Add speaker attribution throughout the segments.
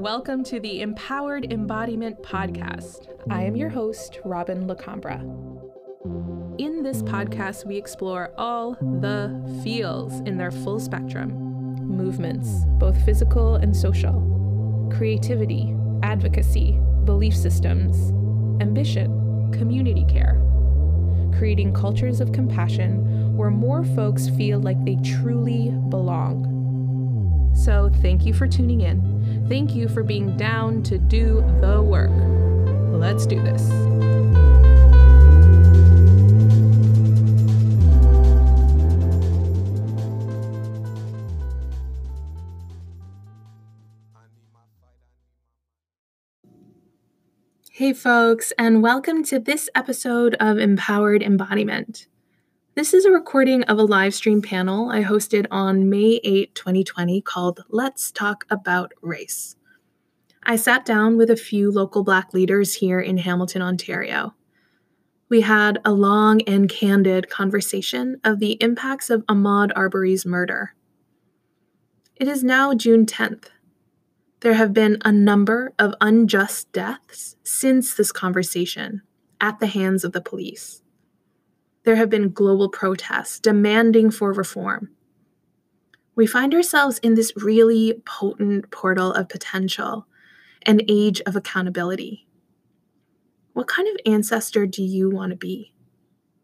Speaker 1: Welcome to the Empowered Embodiment Podcast. I am your host, Robin Lacambra. In this podcast, we explore all the feels in their full spectrum movements, both physical and social, creativity, advocacy, belief systems, ambition, community care, creating cultures of compassion where more folks feel like they truly belong. So, thank you for tuning in. Thank you for being down to do the work. Let's do this. Hey, folks, and welcome to this episode of Empowered Embodiment. This is a recording of a live stream panel I hosted on May 8, 2020, called Let's Talk About Race. I sat down with a few local Black leaders here in Hamilton, Ontario. We had a long and candid conversation of the impacts of Ahmaud Arbery's murder. It is now June 10th, there have been a number of unjust deaths since this conversation at the hands of the police. There have been global protests demanding for reform. We find ourselves in this really potent portal of potential, an age of accountability. What kind of ancestor do you want to be?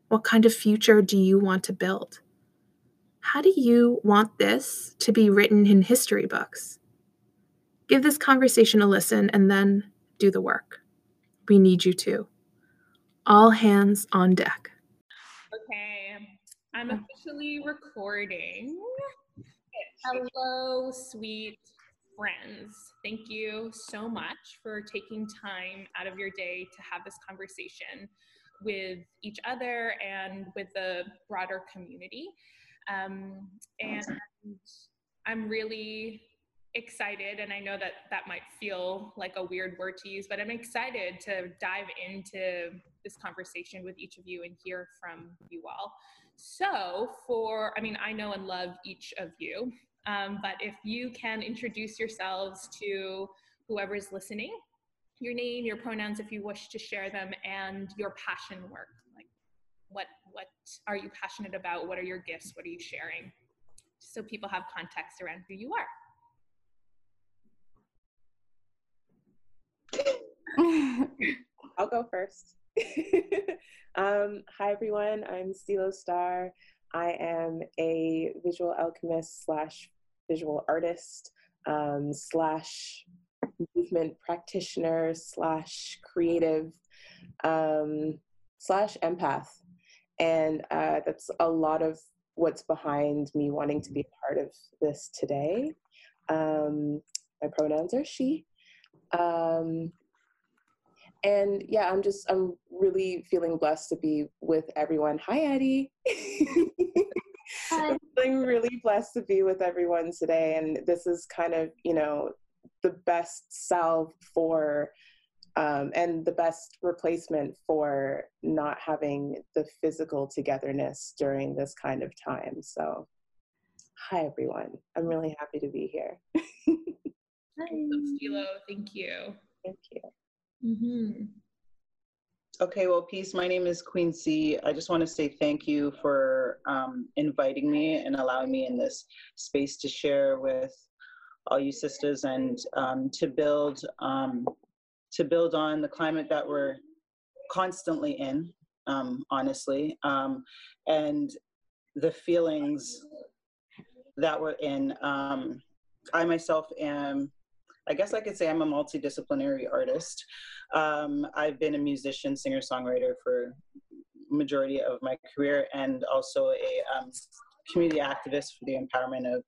Speaker 1: What kind of future do you want to build? How do you want this to be written in history books? Give this conversation a listen and then do the work. We need you to. All hands on deck.
Speaker 2: I'm officially recording. Hello, sweet friends. Thank you so much for taking time out of your day to have this conversation with each other and with the broader community. Um, and I'm really excited and i know that that might feel like a weird word to use but i'm excited to dive into this conversation with each of you and hear from you all so for i mean i know and love each of you um, but if you can introduce yourselves to whoever's listening your name your pronouns if you wish to share them and your passion work like what what are you passionate about? What are your gifts? What are you sharing? So people have context around who you are.
Speaker 3: I'll go first. um, hi, everyone. I'm Stilo Star. I am a visual alchemist slash visual artist um, slash movement practitioner slash creative um, slash empath. And uh, that's a lot of what's behind me wanting to be a part of this today. Um, my pronouns are she. And yeah, I'm just I'm really feeling blessed to be with everyone. Hi, Eddie. Hi. I'm feeling really blessed to be with everyone today, and this is kind of you know the best salve for um, and the best replacement for not having the physical togetherness during this kind of time. So, hi everyone. I'm really happy to be here.
Speaker 2: hi, Stilo. Thank you.
Speaker 3: Thank you.
Speaker 4: Mm-hmm. Okay, well, peace. My name is Queen C. I just want to say thank you for um, inviting me and allowing me in this space to share with all you sisters and um, to build um, to build on the climate that we're constantly in, um, honestly, um, and the feelings that we're in. Um, I myself am I guess I could say I'm a multidisciplinary artist. Um, I've been a musician, singer, songwriter for majority of my career, and also a um, community activist for the empowerment of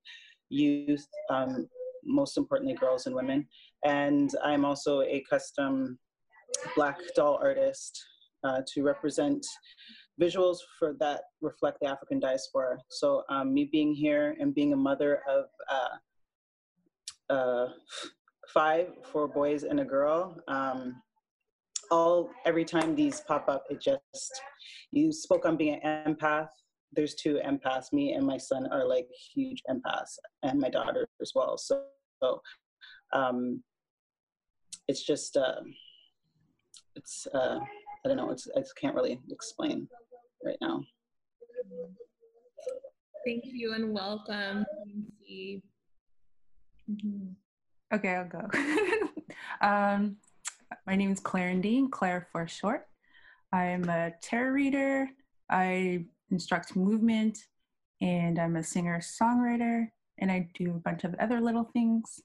Speaker 4: youth, um, most importantly, girls and women. And I'm also a custom black doll artist uh, to represent visuals for that reflect the African diaspora. So um, me being here and being a mother of uh, uh, five, four boys and a girl. Um, all every time these pop up, it just you spoke on being an empath. there's two empaths. Me and my son are like huge empaths, and my daughter as well. So, so um, it's just uh, it's uh, I don't know. It's I can't really explain right now.
Speaker 2: Thank you and welcome.
Speaker 5: Mm-hmm. Okay, I'll go. um, my name is Clarendine, Claire for short. I'm a tarot reader. I instruct movement, and I'm a singer songwriter, and I do a bunch of other little things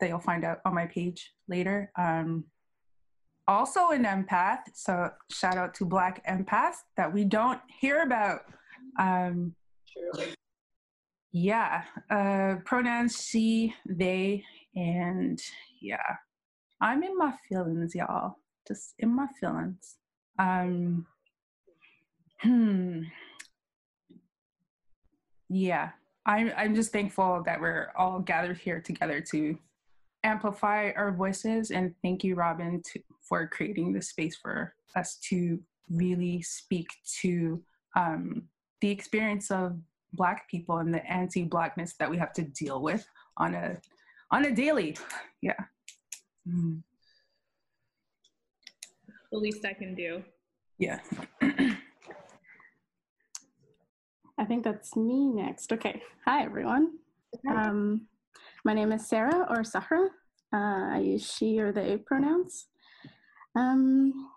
Speaker 5: that you'll find out on my page later. Um, also an empath, so shout out to Black empaths that we don't hear about. Um, yeah, uh, pronouns she, they, and yeah, I'm in my feelings, y'all. Just in my feelings. Um, hmm. Yeah, I'm. I'm just thankful that we're all gathered here together to amplify our voices. And thank you, Robin, to, for creating this space for us to really speak to um, the experience of Black people and the anti-Blackness that we have to deal with on a on a daily. Yeah. Mm.
Speaker 2: The least I can do.
Speaker 5: Yeah.
Speaker 6: I think that's me next. Okay. Hi, everyone. Um, my name is Sarah or Sahra. Uh, I use she or they pronouns. Um,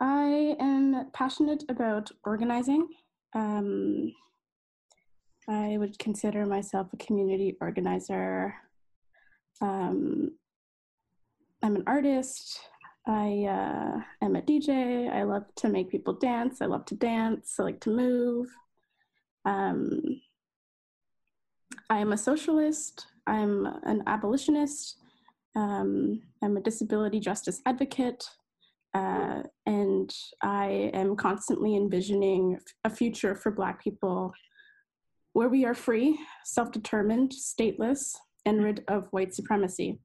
Speaker 6: I am passionate about organizing. Um, I would consider myself a community organizer. Um, I'm an artist. I uh, am a DJ. I love to make people dance. I love to dance. I like to move. Um, I am a socialist. I'm an abolitionist. Um, I'm a disability justice advocate. Uh, and I am constantly envisioning a future for Black people where we are free, self determined, stateless, and rid of white supremacy.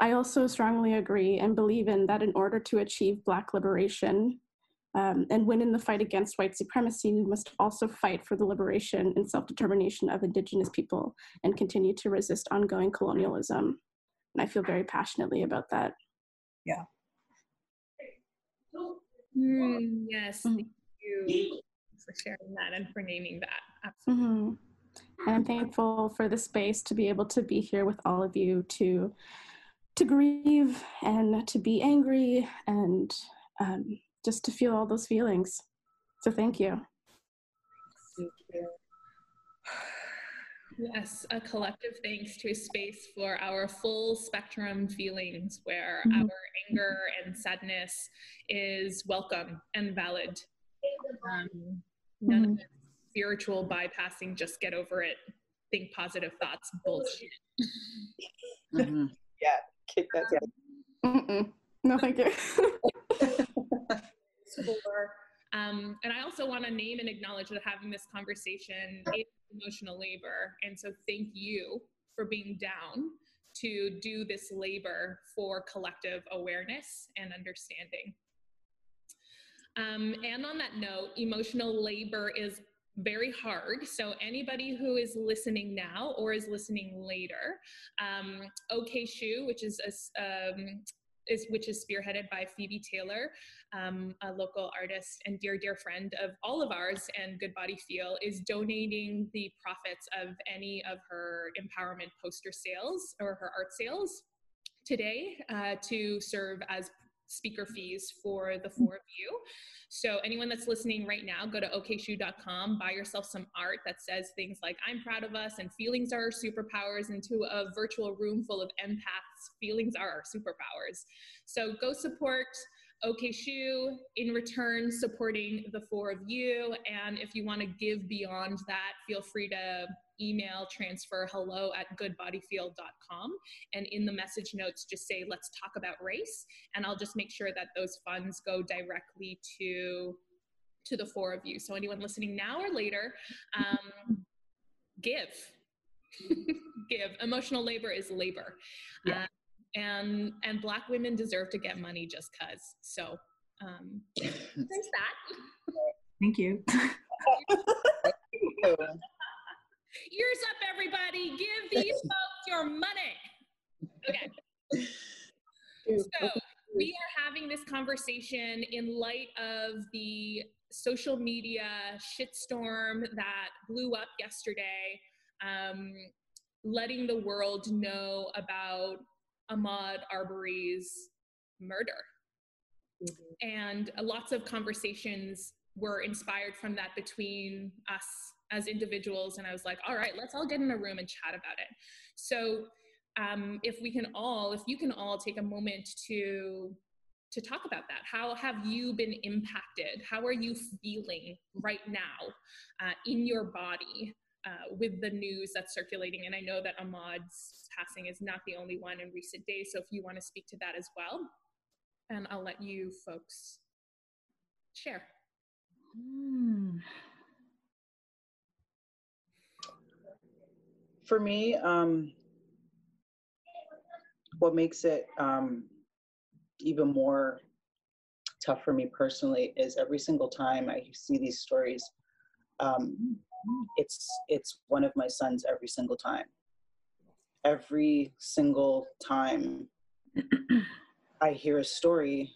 Speaker 6: I also strongly agree and believe in that in order to achieve Black liberation, um, and win in the fight against white supremacy, we must also fight for the liberation and self determination of Indigenous people and continue to resist ongoing colonialism. And I feel very passionately about that.
Speaker 5: Yeah.
Speaker 2: Mm, yes, mm-hmm. thank you for sharing that and for naming that. Absolutely. Mm-hmm.
Speaker 6: And I'm thankful for the space to be able to be here with all of you to to grieve and to be angry and um, just to feel all those feelings. So thank you.
Speaker 2: Thank you. Yes, a collective thanks to a space for our full spectrum feelings where mm-hmm. our anger and sadness is welcome and valid. Um, none mm-hmm. of spiritual bypassing, just get over it, think positive thoughts bullshit.
Speaker 3: Mm-hmm. yeah, kick that
Speaker 6: down. No, thank you.
Speaker 2: for. Um, and I also want to name and acknowledge that having this conversation is emotional labor. And so thank you for being down to do this labor for collective awareness and understanding. Um, and on that note, emotional labor is very hard. So anybody who is listening now or is listening later, um, OK Shu, which is a, um, is which is spearheaded by Phoebe Taylor, um, a local artist and dear, dear friend of all of ours and Good Body Feel, is donating the profits of any of her empowerment poster sales or her art sales today uh, to serve as speaker fees for the four of you. So anyone that's listening right now, go to okshu.com, buy yourself some art that says things like "I'm proud of us" and "Feelings are our superpowers." Into a virtual room full of empaths, feelings are our superpowers. So go support OK Shu, in return, supporting the four of you. And if you want to give beyond that, feel free to email transfer hello at goodbodyfeel.com. And in the message notes, just say, let's talk about race. And I'll just make sure that those funds go directly to to the four of you. So anyone listening now or later, um, give. give. Emotional labor is labor. Yeah. Uh, and and black women deserve to get money just cuz so um there's that
Speaker 5: Thank you.
Speaker 2: Ears up, everybody. Give these folks your money. Okay. So we are having this conversation in light of the social media shitstorm that blew up yesterday, um, letting the world know about Ahmaud Arbery's murder. Mm-hmm. And lots of conversations were inspired from that between us as individuals. And I was like, all right, let's all get in a room and chat about it. So um, if we can all, if you can all take a moment to to talk about that. How have you been impacted? How are you feeling right now uh, in your body uh, with the news that's circulating? And I know that ahmaud's passing is not the only one in recent days. So if you want to speak to that as well, and I'll let you folks share. Hmm.
Speaker 4: For me, um, what makes it um, even more tough for me personally is every single time I see these stories, um, it's it's one of my sons every single time. Every single time I hear a story,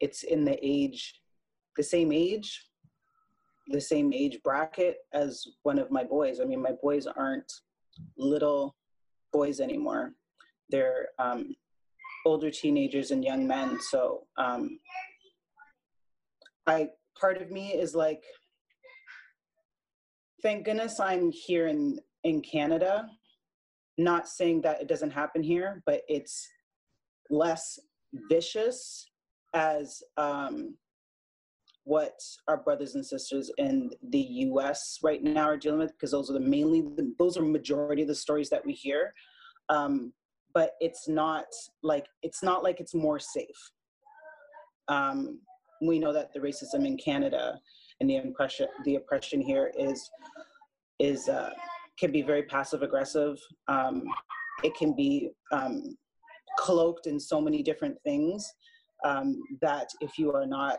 Speaker 4: it's in the age, the same age, the same age bracket as one of my boys. I mean, my boys aren't little boys anymore. They're um, older teenagers and young men. So um, I part of me is like, thank goodness I'm here in in Canada. Not saying that it doesn't happen here, but it's less vicious as um, what our brothers and sisters in the U.S. right now are dealing with, because those are the mainly those are majority of the stories that we hear. Um, but it's not like it's not like it's more safe. Um, we know that the racism in Canada and the oppression the oppression here is is uh, can be very passive aggressive. Um, it can be um, cloaked in so many different things um, that if you are not,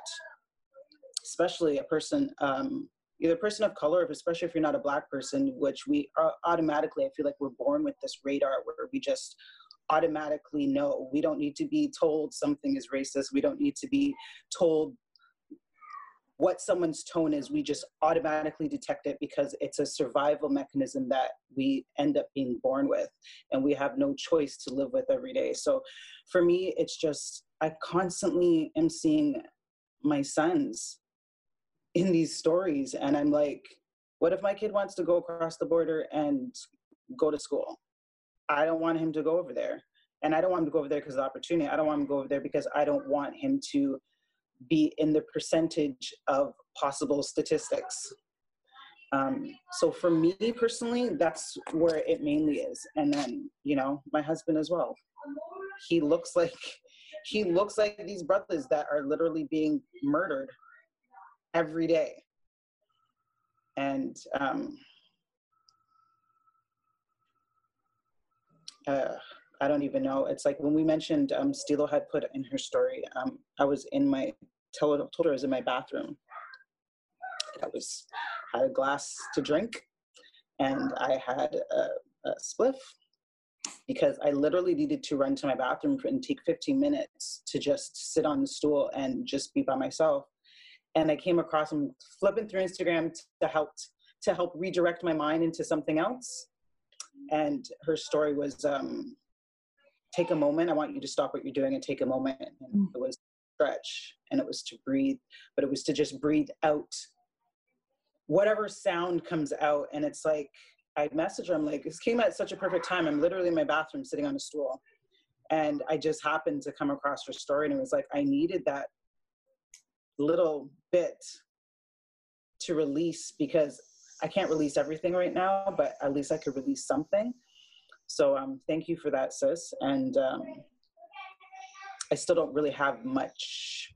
Speaker 4: especially a person, um, either a person of color, especially if you're not a black person, which we are automatically, I feel like we're born with this radar where we just automatically know. We don't need to be told something is racist. We don't need to be told what someone's tone is. We just automatically detect it because it's a survival mechanism that we end up being born with and we have no choice to live with every day. So for me, it's just, I constantly am seeing my sons in these stories and I'm like, what if my kid wants to go across the border and go to school? I don't want him to go over there. And I don't want him to go over there because of the opportunity. I don't want him to go over there because I don't want him to be in the percentage of possible statistics. Um, so for me personally, that's where it mainly is. And then, you know, my husband as well. He looks like he looks like these brothers that are literally being murdered every day. And um, uh, I don't even know. It's like when we mentioned um, Stilo had put in her story, um, I was in my, told, told her I was in my bathroom. I was, had a glass to drink and I had a, a spliff because I literally needed to run to my bathroom and take 15 minutes to just sit on the stool and just be by myself. And I came across him flipping through Instagram to help to help redirect my mind into something else and her story was um, take a moment. I want you to stop what you're doing and take a moment. And mm. it was stretch and it was to breathe, but it was to just breathe out whatever sound comes out. And it's like, I message her, I'm like, this came at such a perfect time. I'm literally in my bathroom sitting on a stool. And I just happened to come across her story and it was like, I needed that little bit to release because I can't release everything right now, but at least I could release something. So um, thank you for that, sis. And um, I still don't really have much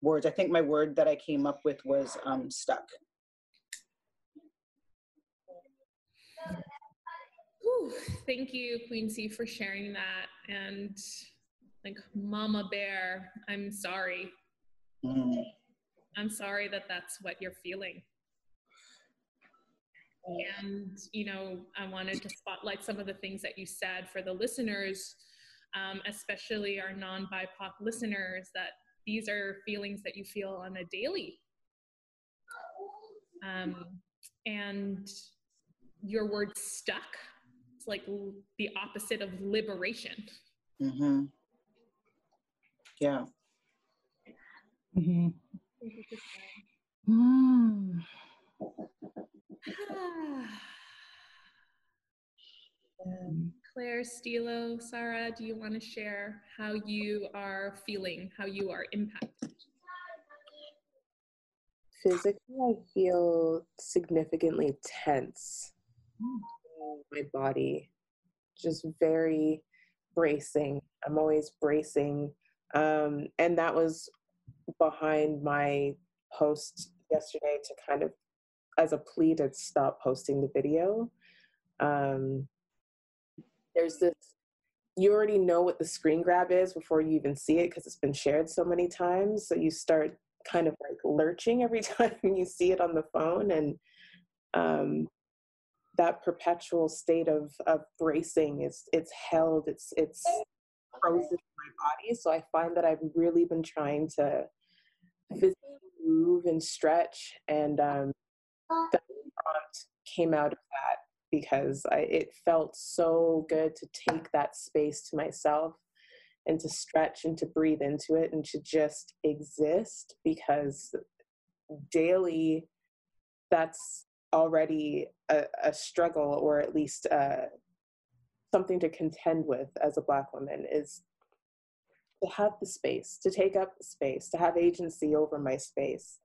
Speaker 4: words. I think my word that I came up with was um, stuck.
Speaker 2: Whew, thank you, Queen C, for sharing that. And like Mama Bear, I'm sorry. Mm. I'm sorry that that's what you're feeling. And, you know, I wanted to spotlight some of the things that you said for the listeners, um, especially our non BIPOC listeners, that these are feelings that you feel on a daily. Um, and your word stuck, it's like the opposite of liberation.
Speaker 4: Mm-hmm. Yeah.
Speaker 5: Mm-hmm. Mm.
Speaker 2: Claire, Stilo, Sarah, do you want to share how you are feeling, how you are impacted?
Speaker 3: Physically, I feel significantly tense. My body, just very bracing. I'm always bracing. Um, and that was behind my post yesterday to kind of as a plea to stop posting the video. Um, there's this, you already know what the screen grab is before you even see it because it's been shared so many times. So you start kind of like lurching every time you see it on the phone. And um, that perpetual state of, of bracing is, it's held, it's, it's in my body. So I find that I've really been trying to physically move and stretch and um, the prompt came out of that because I, it felt so good to take that space to myself and to stretch and to breathe into it and to just exist because daily that's already a, a struggle or at least uh, something to contend with as a black woman is to have the space to take up space to have agency over my space.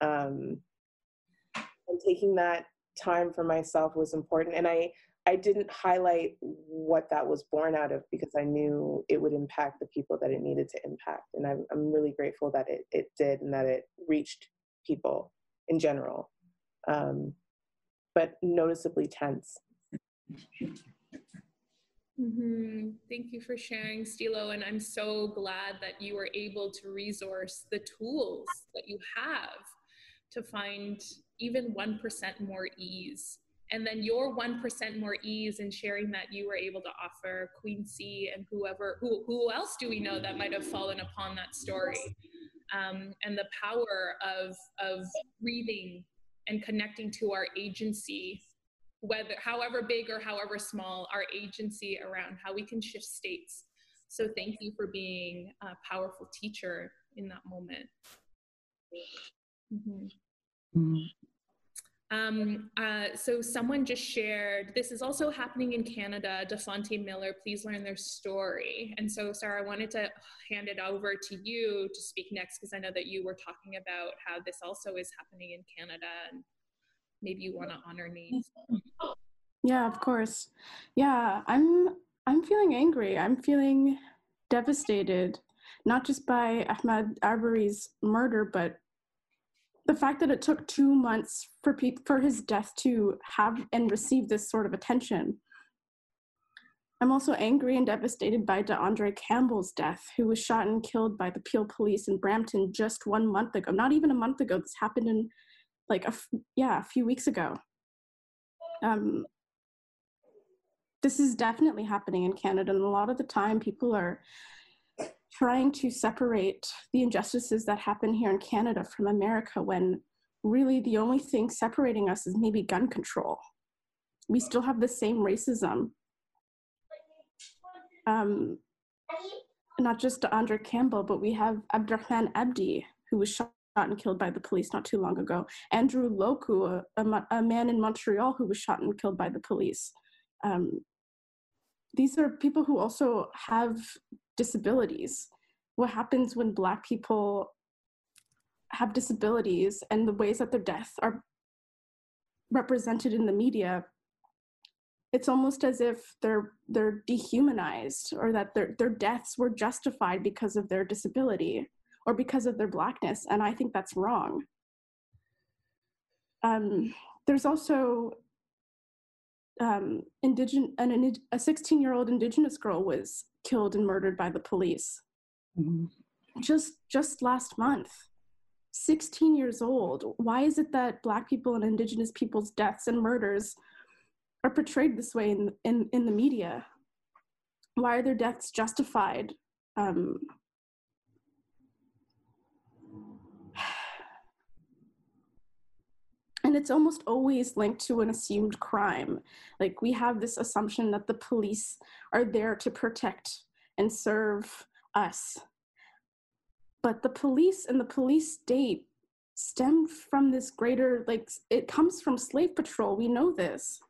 Speaker 3: Um, and taking that time for myself was important. And i i didn't highlight what that was born out of because i knew it would impact the people that it needed to impact. And i'm, I'm really grateful that it, it did and that it reached people in general. Um, but noticeably tense
Speaker 2: Mm-hmm. Thank you for sharing, Stilo. And I'm so glad that you were able to resource the tools that you have to find even 1% more ease. And then your 1% more ease in sharing that you were able to offer Queen C and whoever, who, who else do we know that might have fallen upon that story? Um, and the power of, of breathing and connecting to our agency, whether, however big or however small, our agency around how we can shift states. So thank you for being a powerful teacher in that moment. Mm-hmm. Mm. Um, uh, so someone just shared, this is also happening in Canada, Dafonte Miller, please learn their story. And so Sarah, I wanted to hand it over to you to speak next because I know that you were talking about how this also is happening in Canada and maybe you want to honor names.
Speaker 6: Yeah, of course. Yeah, I'm I'm feeling angry. I'm feeling devastated, not just by Ahmaud Arbery's murder, but the fact that it took two months for people for his death to have and receive this sort of attention. I'm also angry and devastated by D'Andre Campbell's death, who was shot and killed by the Peel police in Brampton just one month ago. Not even a month ago. This happened in like a yeah a few weeks ago. Um, this is definitely happening in Canada, and a lot of the time people are trying to separate the injustices that happen here in Canada from America when really the only thing separating us is maybe gun control. We still have the same racism. Um, not just Andre Campbell, but we have Abdirahman Abdi, who was shot and killed by the police not too long ago. Andrew Loku, a, a, a man in Montreal who was shot and killed by the police. Um, these are people who also have disabilities. What happens when Black people have disabilities and the ways that their deaths are represented in the media it's almost as if they're they're dehumanized or that their their deaths were justified because of their disability or because of their blackness and i think that's wrong um, there's also um, indigenous an, a 16 year old indigenous girl was killed and murdered by the police mm-hmm. just just last month 16 years old. Why is it that Black people and Indigenous people's deaths and murders are portrayed this way in, in, in the media? Why are their deaths justified? Um, and it's almost always linked to an assumed crime. Like we have this assumption that the police are there to protect and serve us. But the police and the police state stemmed from this greater like it comes from slave patrol. We know this.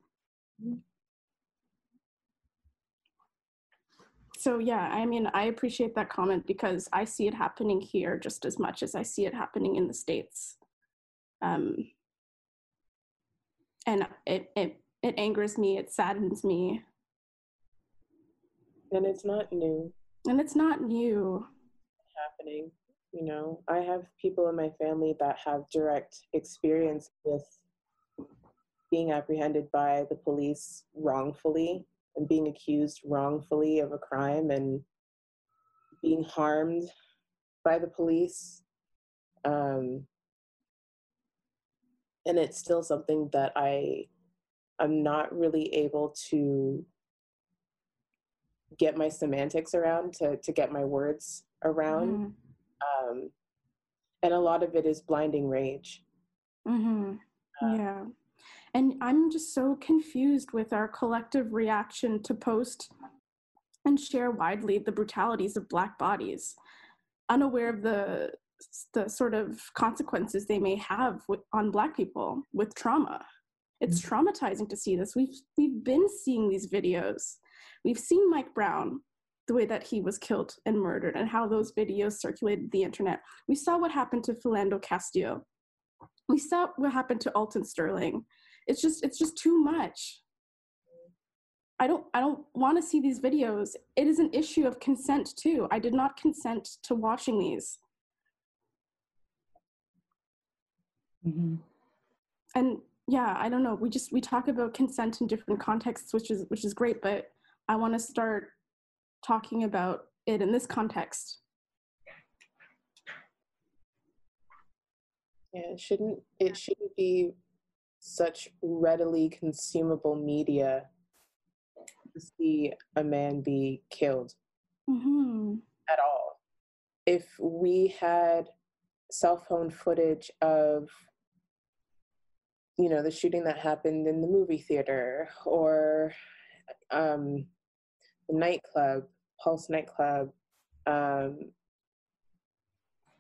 Speaker 6: So yeah i mean i appreciate that comment because i see it happening here just as much as i see it happening in the states. Um, and it, it it angers me it saddens me
Speaker 3: and it's not new
Speaker 6: and it's not new
Speaker 3: happening. You know, I have people in my family that have direct experience with being apprehended by the police wrongfully and being accused wrongfully of a crime and being harmed by the police. Um, and it's still something that I I'm not really able to get my semantics around to to get my words around. Mm um, and a lot of it is blinding rage.
Speaker 6: Mm-hmm. uh, yeah. And i'm just so confused with our collective reaction to post and share widely the brutalities of black bodies. Unaware of the the sort of consequences they may have with, on black people with trauma it's mm-hmm. traumatizing to see this we've we've been seeing these videos we've seen mike brown the way that he was killed and murdered and how those videos circulated the internet. We saw what happened to Philando Castillo. We saw what happened to Alton Sterling. It's just it's just too much. I don't I don't want to see these videos. It is an issue of consent too. I did not consent to watching these. Mm-hmm. And yeah, I don't know. We just we talk about consent in different contexts, which is which is great, but I want to start talking about it in this context.
Speaker 3: Yeah, it shouldn't it shouldn't be such readily consumable media to see a man be killed mm-hmm. at all. If we had cell phone footage of you know the shooting that happened in the movie theater or um, the nightclub, Pulse nightclub. Um,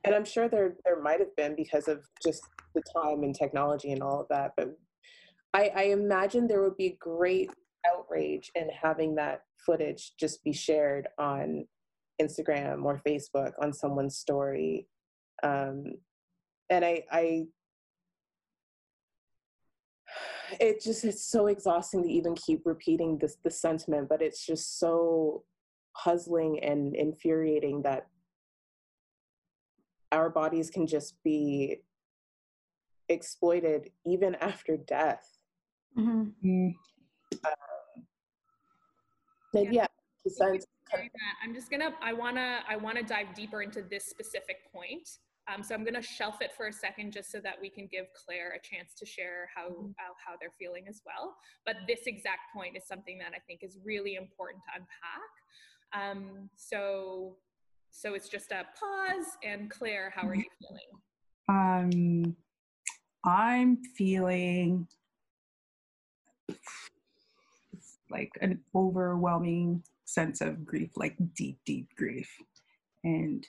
Speaker 3: and I'm sure there there might have been because of just the time and technology and all of that. But I, I imagine there would be great outrage in having that footage just be shared on Instagram or Facebook on someone's story. Um, and I, I it just it's so exhausting to even keep repeating this the sentiment but it's just so puzzling and infuriating that our bodies can just be exploited even after death mm-hmm. Mm. um,
Speaker 2: yeah, yeah i'm just gonna i want to i want to dive deeper into this specific point um, so I'm going to shelf it for a second just so that we can give Claire a chance to share how, mm-hmm. how, how they're feeling as well. But this exact point is something that I think is really important to unpack. Um, so, so it's just a pause. And Claire, how are you feeling?
Speaker 5: Um, I'm feeling like an overwhelming sense of grief, like deep, deep grief. And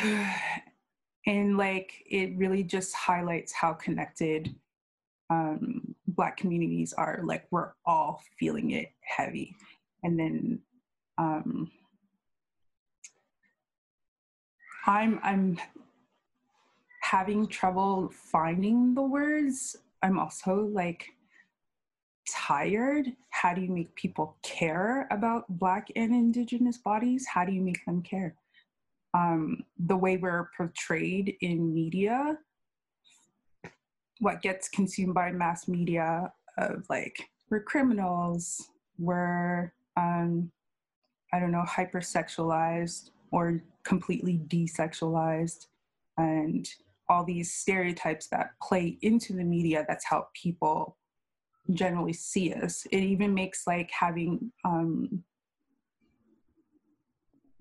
Speaker 5: and like it really just highlights how connected um, black communities are. Like we're all feeling it heavy. And then um, i'm i'm having trouble finding the words. I'm also like tired. How do you make people care about black and indigenous bodies? How do you make them care um, the way we're portrayed in media, what gets consumed by mass media of like we're criminals, we're um, I don't know hypersexualized or completely desexualized, and all these stereotypes that play into the media that's how people generally see us. It even makes like having um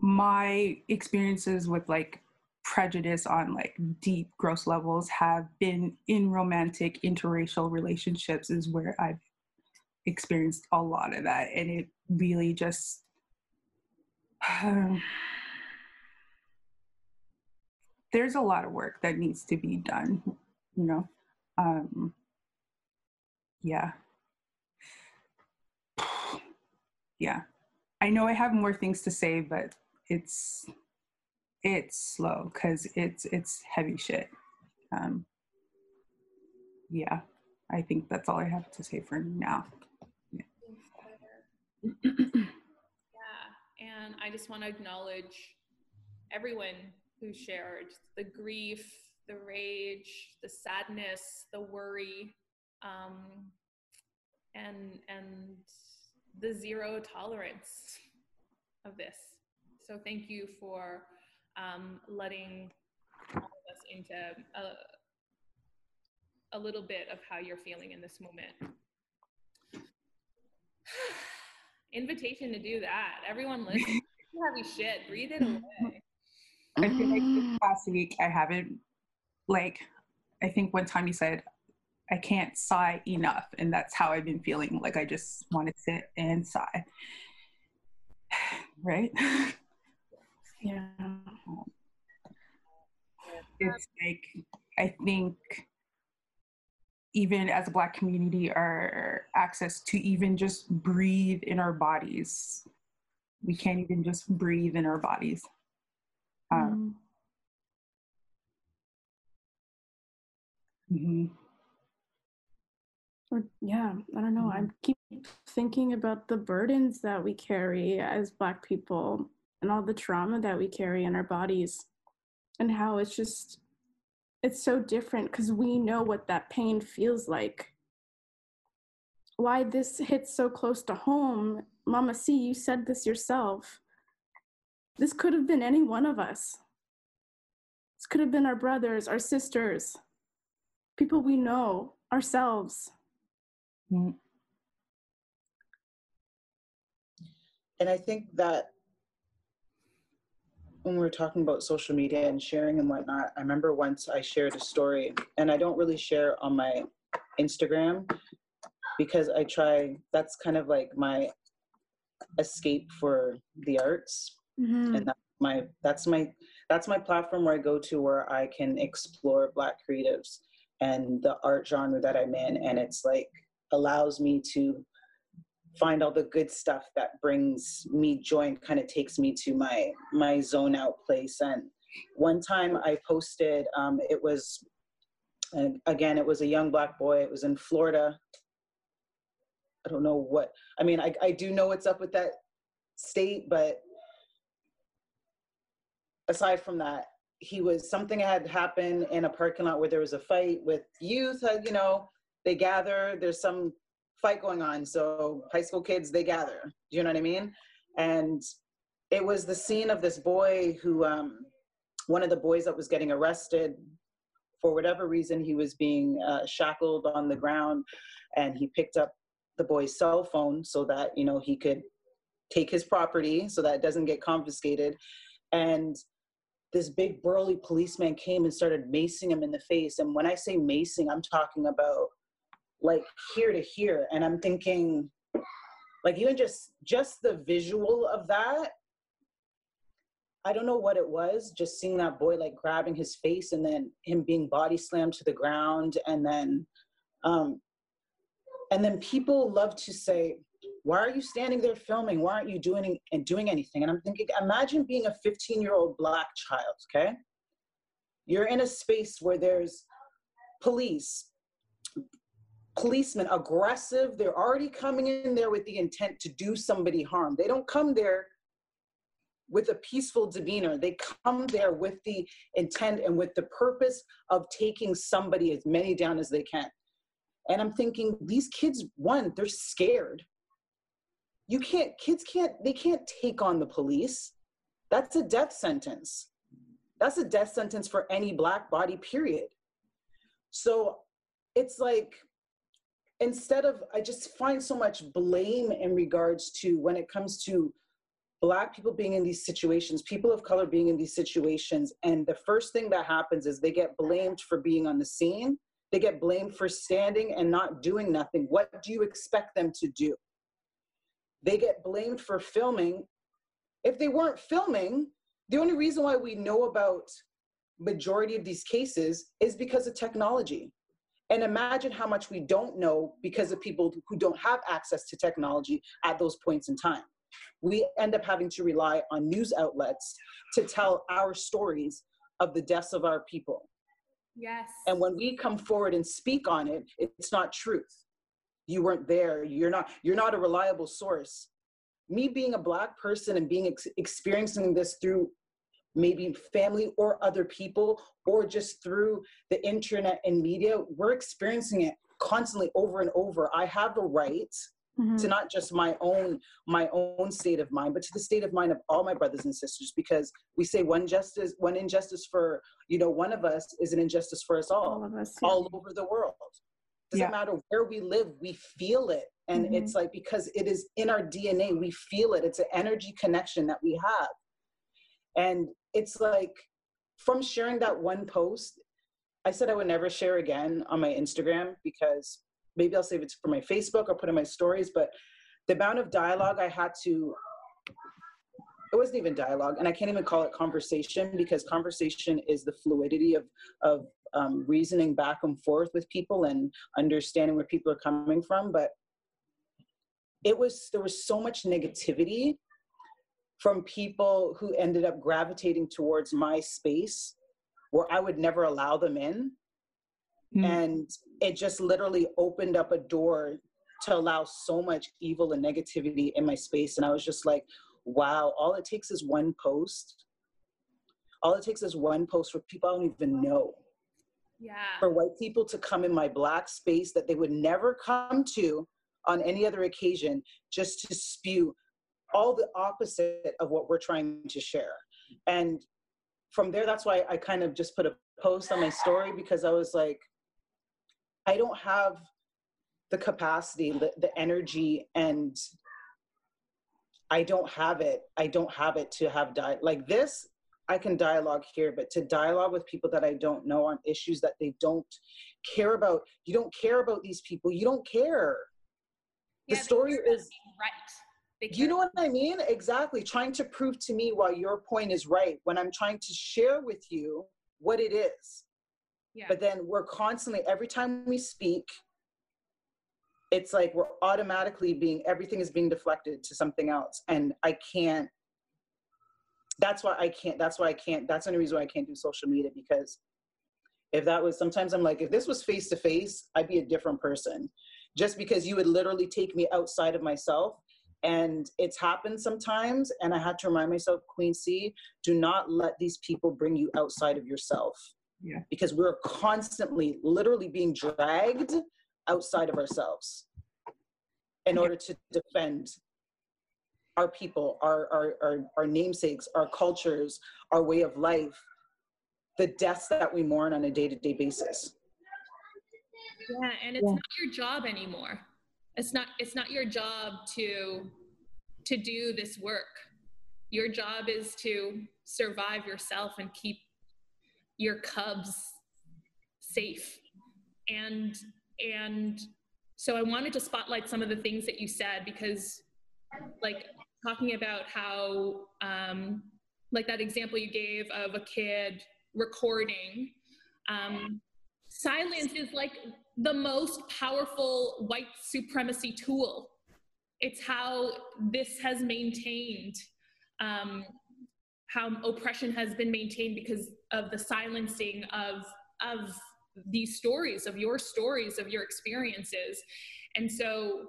Speaker 5: my experiences with like prejudice on like deep gross levels have been in romantic interracial relationships is where i've experienced a lot of that and it really just there's a lot of work that needs to be done you know? Um yeah. Yeah. I know i have more things to say but it's it's slow because it's it's heavy shit. Um yeah i think that's all i have to say for now.
Speaker 2: Yeah and i just want to acknowledge everyone who shared the grief the rage the sadness the worry um, and and the zero tolerance of this so thank you for um, letting all of us into a, a little bit of how you're feeling in this moment. Invitation to do that. Everyone listen. heavy shit. Breathe it away.
Speaker 5: I feel like this past week I haven't like I think one time you said I can't sigh enough and that's how I've been feeling. Like I just want to sit and sigh. right?
Speaker 6: Yeah.
Speaker 5: It's like, I think even as a Black community, our access to even just breathe in our bodies, we can't even just breathe in our bodies. Um, mm-hmm.
Speaker 6: Or, yeah, I don't know. I keep thinking about the burdens that we carry as Black people and all the trauma that we carry in our bodies and how it's just it's so different because we know what that pain feels like. Why this hits so close to home mama c you said this yourself. This could have been any one of us. This could have been our brothers our sisters people we know ourselves.
Speaker 4: Mm. and i think that when we were talking about social media and sharing and whatnot, I remember once I shared a story, and I don't really share on my Instagram because I try, that's kind of like my escape for the arts. Mm-hmm. And that's my, that's my, that's my platform where I go to where I can explore Black creatives and the art genre that I'm in. And it's like, allows me to find all the good stuff that brings me joy and kind of takes me to my my zone out place. And one time i posted um, it was again it was a young black boy it was in florida. I don't know what i mean i, I do know what's up with that state but aside from that he was something had happened in a parking lot where there was a fight with youth uh, you know they gather there's some fight going on. So high school kids, they gather. Do you know what I mean? And it was the scene of this boy who, um, one of the boys that was getting arrested for whatever reason, he was being uh, shackled on the ground and he picked up the boy's cell phone so that, you know, he could take his property so that it doesn't get confiscated. And this big burly policeman came and started macing him in the face. And when I say macing, I'm talking about like here to here. And i'm thinking like even just just the visual of that i don't know what it was just seeing that boy like grabbing his face and then him being body slammed to the ground and then um and then people love to say why are you standing there filming? Why aren't you doing and doing anything? And i'm thinking imagine being a 15 year old black child okay? You're in a space where there's police policemen aggressive. They're already coming in there with the intent to do somebody harm. They don't come there with a peaceful demeanor. They come there with the intent and with the purpose of taking somebody as many down as they can. And I'm thinking, these kids, one, they're scared. You can't, kids can't, they can't take on the police. That's a death sentence. That's a death sentence for any black body, period. So it's like, instead of, I just find so much blame in regards to when it comes to black people being in these situations, people of color being in these situations. And the first thing that happens is they get blamed for being on the scene. They get blamed for standing and not doing nothing. What do you expect them to do? They get blamed for filming. If they weren't filming, the only reason why we know about majority of these cases is because of technology. And imagine how much we don't know because of people who don't have access to technology at those points in time we end up having to rely on news outlets to tell our stories of the deaths of our people.
Speaker 2: Yes.
Speaker 4: And when we come forward and speak on it, it's not truth. You weren't there. You're not you're not a reliable source. Me being a black person and being ex- experiencing this through maybe family or other people or just through the internet and media, we're experiencing it constantly over and over. I have a right mm-hmm. to not just my own my own state of mind but to the state of mind of all my brothers and sisters because we say one justice one injustice for you know one of us is an injustice for us all all, us, yeah. all over the world doesn't yeah. matter where we live we feel it and mm-hmm. it's like because it is in our dna we feel it it's an energy connection that we have and it's like from sharing that one post i said i would never share again on my instagram because maybe I'll save it for my Facebook or put in my stories, but the amount of dialogue I had to it wasn't even dialogue and i can't even call it conversation because conversation is the fluidity of of um, reasoning back and forth with people and understanding where people are coming from but it was there was so much negativity from people who ended up gravitating towards my space where i would never allow them in Mm. And it just literally opened up a door to allow so much evil and negativity in my space. And I was just like, wow, all it takes is one post. All it takes is one post for people I don't even know.
Speaker 2: Yeah.
Speaker 4: For white people to come in my black space that they would never come to on any other occasion just to spew all the opposite of what we're trying to share. And from there, that's why I kind of just put a post on my story because I was like, I don't have the capacity, the, the energy, and I don't have it. I don't have it to have di- like this. I can dialogue here, but to dialogue with people that I don't know on issues that they don't care about, you don't care about these people. You don't care. Yeah, the story is
Speaker 2: right.
Speaker 4: You know what I mean? Exactly. Trying to prove to me why your point is right when I'm trying to share with you what it is.
Speaker 2: Yeah.
Speaker 4: But then we're constantly, every time we speak, it's like we're automatically being, everything is being deflected to something else. And I can't, that's why I can't, that's why I can't, that's the only reason why I can't do social media because if that was, sometimes I'm like, if this was face to face, I'd be a different person. Just because you would literally take me outside of myself and it's happened sometimes and i had to remind myself queen c do not let these people bring you outside of yourself
Speaker 5: yeah.
Speaker 4: Because we're constantly, literally being dragged outside of ourselves in order to defend our people, our, our, our, our namesakes, our cultures, our way of life, the deaths that we mourn on a day to day basis.
Speaker 2: Yeah, and it's yeah. not your job anymore. It's not it's not your job to to do this work. Your job is to survive yourself and keep your cubs safe and and so i wanted to spotlight some of the things that you said because like talking about how um, like that example you gave of a kid recording um, silence is like the most powerful white supremacy tool. It's how this has maintained um, how oppression has been maintained because of the silencing of of these stories of your stories of your experiences. And so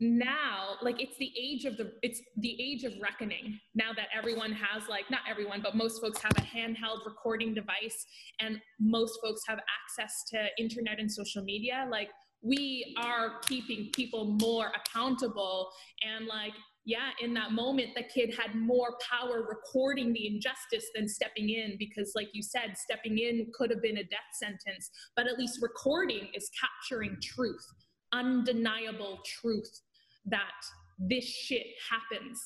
Speaker 2: now like it's the age of the it's the age of reckoning. Now that everyone has like not everyone but most folks have a handheld recording device and most folks have access to internet and social media like we are keeping people more accountable. And like yeah, in that moment, the kid had more power recording the injustice than stepping in because, like you said, stepping in could have been a death sentence, but at least recording is capturing truth, undeniable truth that this shit happens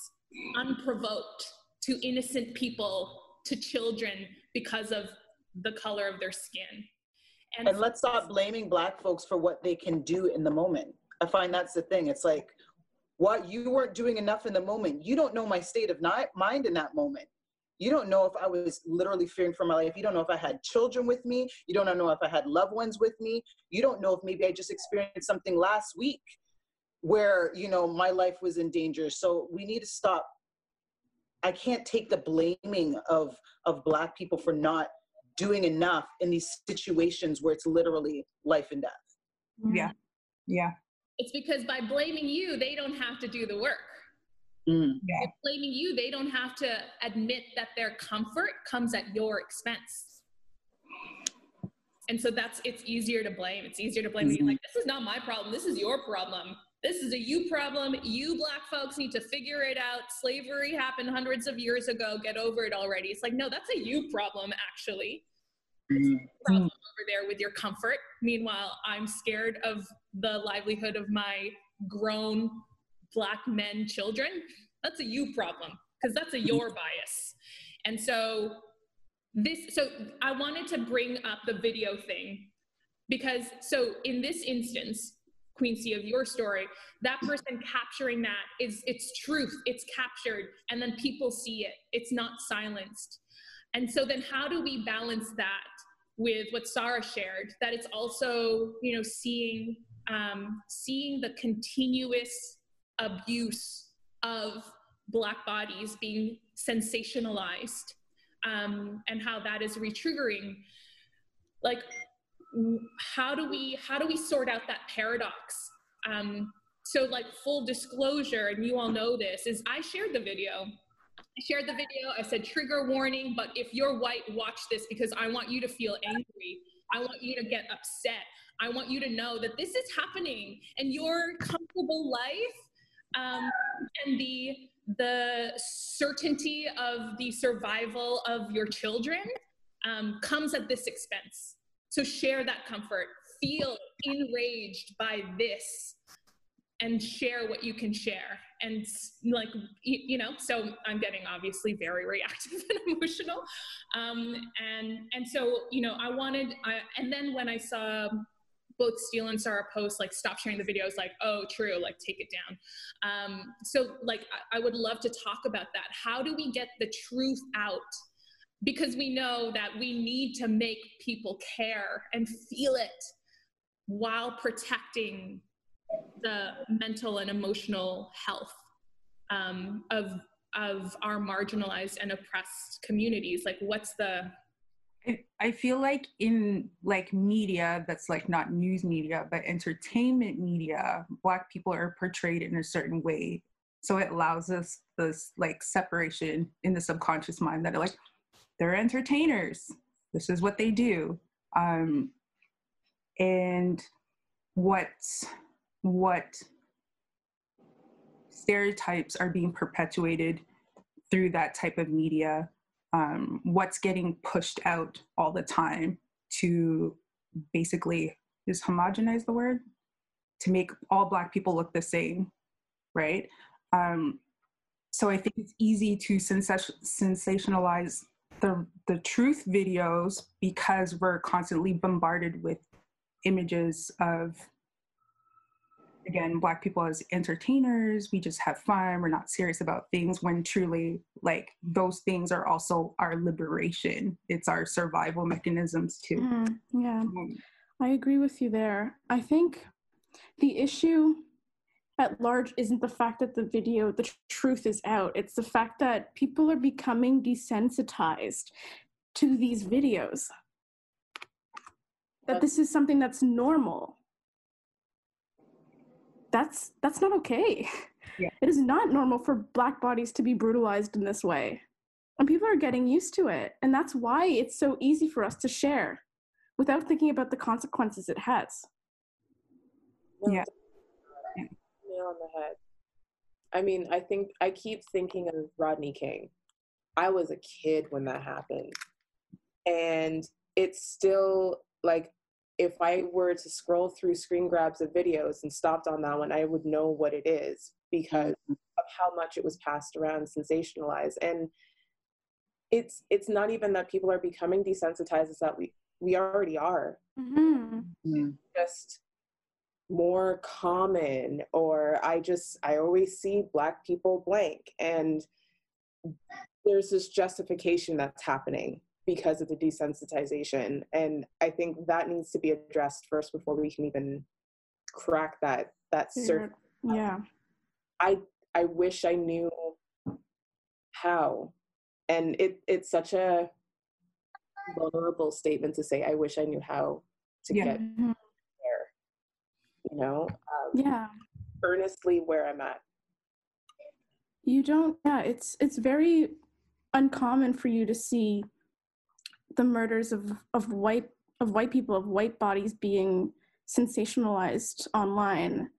Speaker 2: unprovoked to innocent people, to children because of the color of their skin.
Speaker 4: And, and let's stop blaming black folks for what they can do in the moment. I find that's the thing. It's like, what you weren't doing enough in the moment. You don't know my state of mind in that moment. You don't know if I was literally fearing for my life. You don't know if I had children with me. You don't know if I had loved ones with me. You don't know if maybe I just experienced something last week where, you know, my life was in danger. So we need to stop. I can't take the blaming of of black people for not doing enough in these situations where it's literally life and death.
Speaker 5: Yeah. Yeah.
Speaker 2: It's because by blaming you, they don't have to do the work.
Speaker 4: Mm.
Speaker 2: Yeah. By blaming you, they don't have to admit that their comfort comes at your expense. And so that's it's easier to blame. It's easier to blame mm-hmm. like this is not my problem. This is your problem. This is a you problem. You black folks need to figure it out. Slavery happened hundreds of years ago. Get over it already. It's like no, that's a you problem actually. Mm-hmm. Problem over there with your comfort. Meanwhile, I'm scared of the livelihood of my grown black men children. That's a you problem because that's a your bias. And so this so I wanted to bring up the video thing because so in this instance Queen C of your story, that person capturing that is it's truth, it's captured, and then people see it. It's not silenced. And so then how do we balance that with what Sarah shared, that it's also, you know, seeing um, seeing the continuous abuse of black bodies being sensationalized um, and how that is retriggering like how do we how do we sort out that paradox um, so like full disclosure and you all know this is i shared the video I shared the video. I said, trigger warning, but if you're white, watch this because I want you to feel angry. I want you to get upset. I want you to know that this is happening and your comfortable life um, and the the certainty of the survival of your children um, comes at this expense. So share that comfort. Feel enraged by this and share what you can share. And like you know so i'm getting obviously very reactive and emotional. Um, and and so you know i wanted I, and then when i saw both Steele and Sarah post like stop sharing the videos like oh true like take it down. Um, so like I, I would love to talk about that. How do we get the truth out because we know that we need to make people care and feel it while protecting the mental and emotional health um, of of our marginalized and oppressed communities. Like what's the
Speaker 5: I feel like in like media that's like not news media but entertainment media black people are portrayed in a certain way. So it allows us this like separation in the subconscious mind that are like they're entertainers. This is what they do. Um and what what stereotypes are being perpetuated through that type of media um, what's getting pushed out all the time to basically is homogenize the word? To make all black people look the same right? Um, so i think it's easy to sensationalize the the truth videos because we're constantly bombarded with images of again black people as entertainers. We just have fun. We're not serious about things when truly like those things are also our liberation. It's our survival mechanisms too.
Speaker 6: Mm, yeah. Um, i agree with you there. I think the issue at large isn't the fact that the video the tr- truth is out it's the fact that people are becoming desensitized to these videos that this is something that's normal that's that's not okay. Yeah. It is not normal for black bodies to be brutalized in this way. And people are getting used to it. And that's why it's so easy for us to share without thinking about the consequences it has.
Speaker 5: Yeah.
Speaker 3: Nail on the head. I mean, I think I keep thinking of Rodney King. I was a kid when that happened. And it's still like if I were to scroll through screen grabs of videos and stopped on that one, I would know what it is because mm-hmm. of how much it was passed around, sensationalized. And it's it's not even that people are becoming desensitized, it's that we we already are. Mm-hmm. mm-hmm. Just more common or i just i always see black people blank and there's this justification that's happening because of the desensitization and i think that needs to be addressed first before we can even crack that that
Speaker 6: surface yeah
Speaker 3: i i wish i knew how and it it's such a vulnerable statement to say i wish i knew how to yeah. get mm-hmm. You know um,
Speaker 6: yeah.
Speaker 3: earnestly where i'm at.
Speaker 6: You don't yeah it's it's very uncommon for you to see the murders of of white of white people of white bodies being sensationalized online.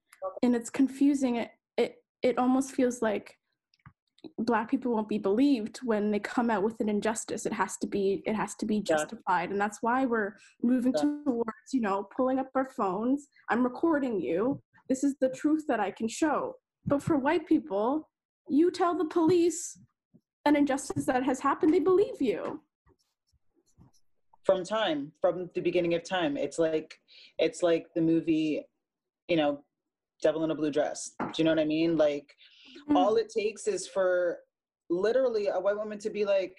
Speaker 6: And it's confusing it it it almost feels like black people won't be believed when they come out with an injustice. It has to be it has to be justified. Yeah. and that's why we're moving yeah. towards you know pulling up our phones. I'm recording you. This is the truth that i can show. But for white people you tell the police an injustice that has happened they believe you.
Speaker 4: From time from the beginning of time. It's like it's like the movie you know devil in a blue dress. Do you know what i mean? Like mm-hmm. all it takes is for literally a white woman to be like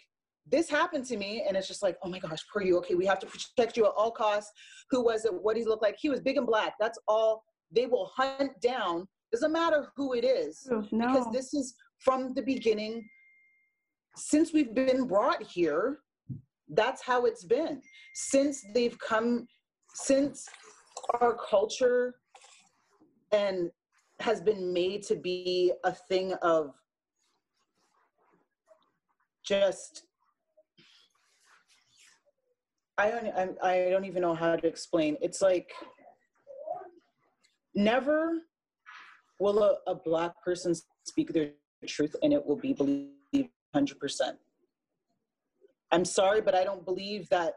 Speaker 4: this happened to me and it's just like oh my gosh poor you okay? We have to protect you at all costs. Who was it? What he looked like? He was big and black. That's all they will hunt down. Doesn't matter who it is
Speaker 6: no.
Speaker 4: because this is from the beginning. Since we've been brought here that's how it's been. Since they've come since our culture and has been made to be a thing of just I don't I, I don't even know how to explain. It's like never will a, a black person speak their truth and it will be believed 100%. I'm sorry, but I don't believe that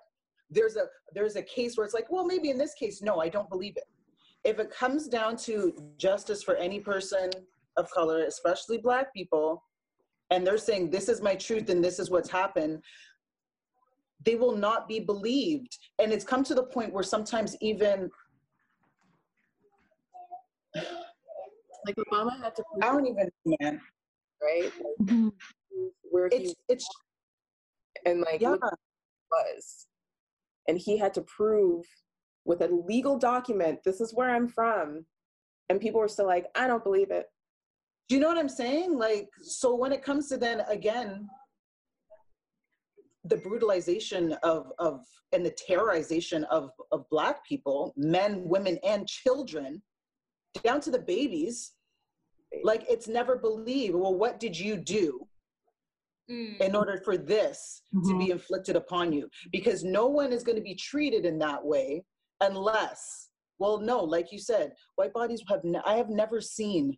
Speaker 4: there's a there's a case where it's like, well, maybe in this case, no, I don't believe it. If it comes down to justice for any person of color, especially black people, and they're saying this is my truth and this is what's happened, they will not be believed. And it's come to the point where sometimes even
Speaker 3: like Obama had to
Speaker 4: I don't even man.
Speaker 3: Right? Mm-hmm. Where
Speaker 4: it's it's
Speaker 3: and like yeah. was and he had to prove with a legal document this is where i'm from and people were still like i don't believe it
Speaker 4: do you know what i'm saying like so when it comes to then again the brutalization of of and the terrorization of of black people men women and children down to the babies like it's never believed well what did you do mm. in order for this mm-hmm. to be mm-hmm. inflicted upon you because no one is going to be treated in that way unless well no like you said white bodies have ne- i have never seen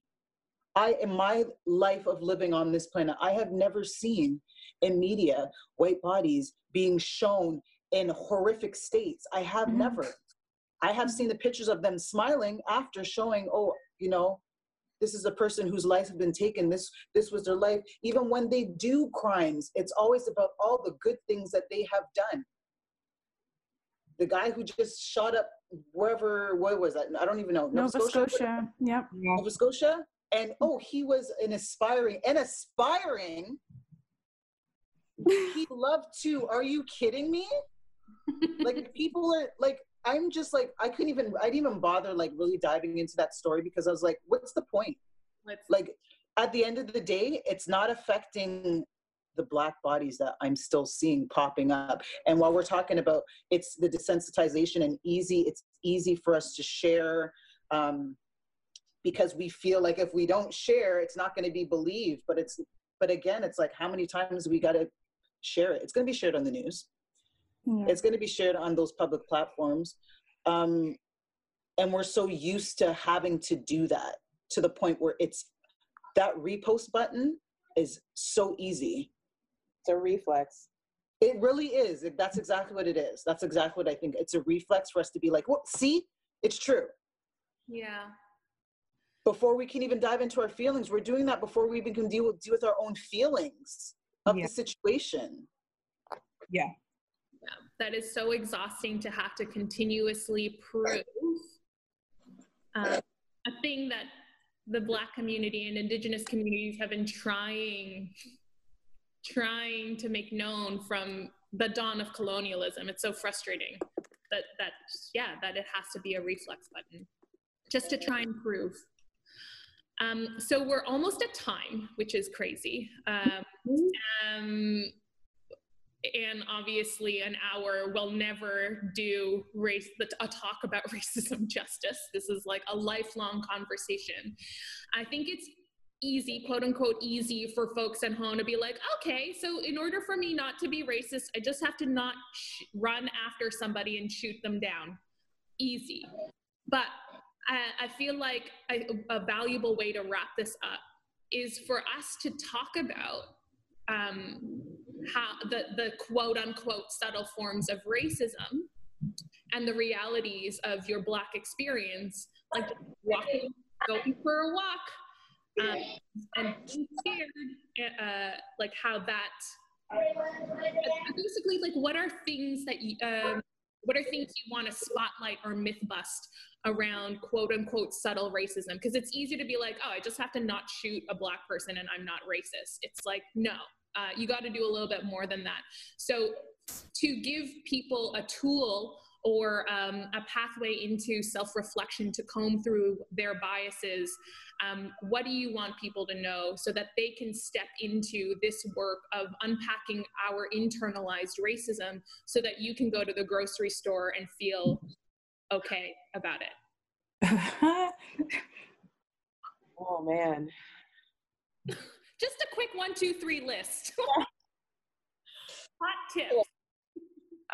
Speaker 4: i in my life of living on this planet i have never seen in media white bodies being shown in horrific states. I have mm-hmm. never. I have seen the pictures of them smiling after showing oh you know this is a person whose life has been taken this this was their life. Even when they do crimes it's always about all the good things that they have done the guy who just shot up wherever where was that? I don't even know.
Speaker 6: Nova, nova scotia, scotia. yep.
Speaker 4: Nova scotia? And oh he was an aspiring an aspiring he loved to are you kidding me? Like people are like I'm just like I couldn't even I didn't even bother like really diving into that story because I was like, what's the point? Let's like at the end of the day, it's not affecting the black bodies that I'm still seeing popping up. And while we're talking about it's the desensitization and easy, it's easy for us to share um, because we feel like if we don't share, it's not going to be believed. But it's but again, it's like how many times we got to share it? It's going to be shared on the news. Yeah. It's going to be shared on those public platforms. Um, and we're so used to having to do that to the point where it's that repost button is so easy.
Speaker 3: It's a reflex.
Speaker 4: It really is. That's exactly what it is. That's exactly what I think. It's a reflex for us to be like, "What? See, it's true."
Speaker 2: Yeah.
Speaker 4: Before we can even dive into our feelings, we're doing that before we even can deal with deal with our own feelings of
Speaker 5: Yeah.
Speaker 4: the situation.
Speaker 5: Yeah.
Speaker 2: Yeah, that is so exhausting to have to continuously prove uh, a thing that the Black community and Indigenous communities have been trying, trying to make known from the dawn of colonialism. It's so frustrating that that yeah that it has to be a reflex button just to try and prove. Um, so we're almost at time, which is crazy. Um, um, and obviously an hour will never do race a talk about racism justice this is like a lifelong conversation i think it's easy quote unquote easy for folks at home to be like okay so in order for me not to be racist i just have to not sh- run after somebody and shoot them down. Easy. But i, I feel like a, a valuable way to wrap this up is for us to talk about um, how the, the quote unquote subtle forms of racism and the realities of your black experience like walking going for a walk um, and scared uh, like how that basically like what are things that you um, what are things you want to spotlight or myth bust around quote unquote subtle racism because it's easy to be like oh i just have to not shoot a black person and i'm not racist it's like no uh, you got to do a little bit more than that. So, to give people a tool or um, a pathway into self reflection to comb through their biases, um, what do you want people to know so that they can step into this work of unpacking our internalized racism so that you can go to the grocery store and feel okay about it?
Speaker 3: oh, man
Speaker 2: just a quick one, two, three list. Hot tips.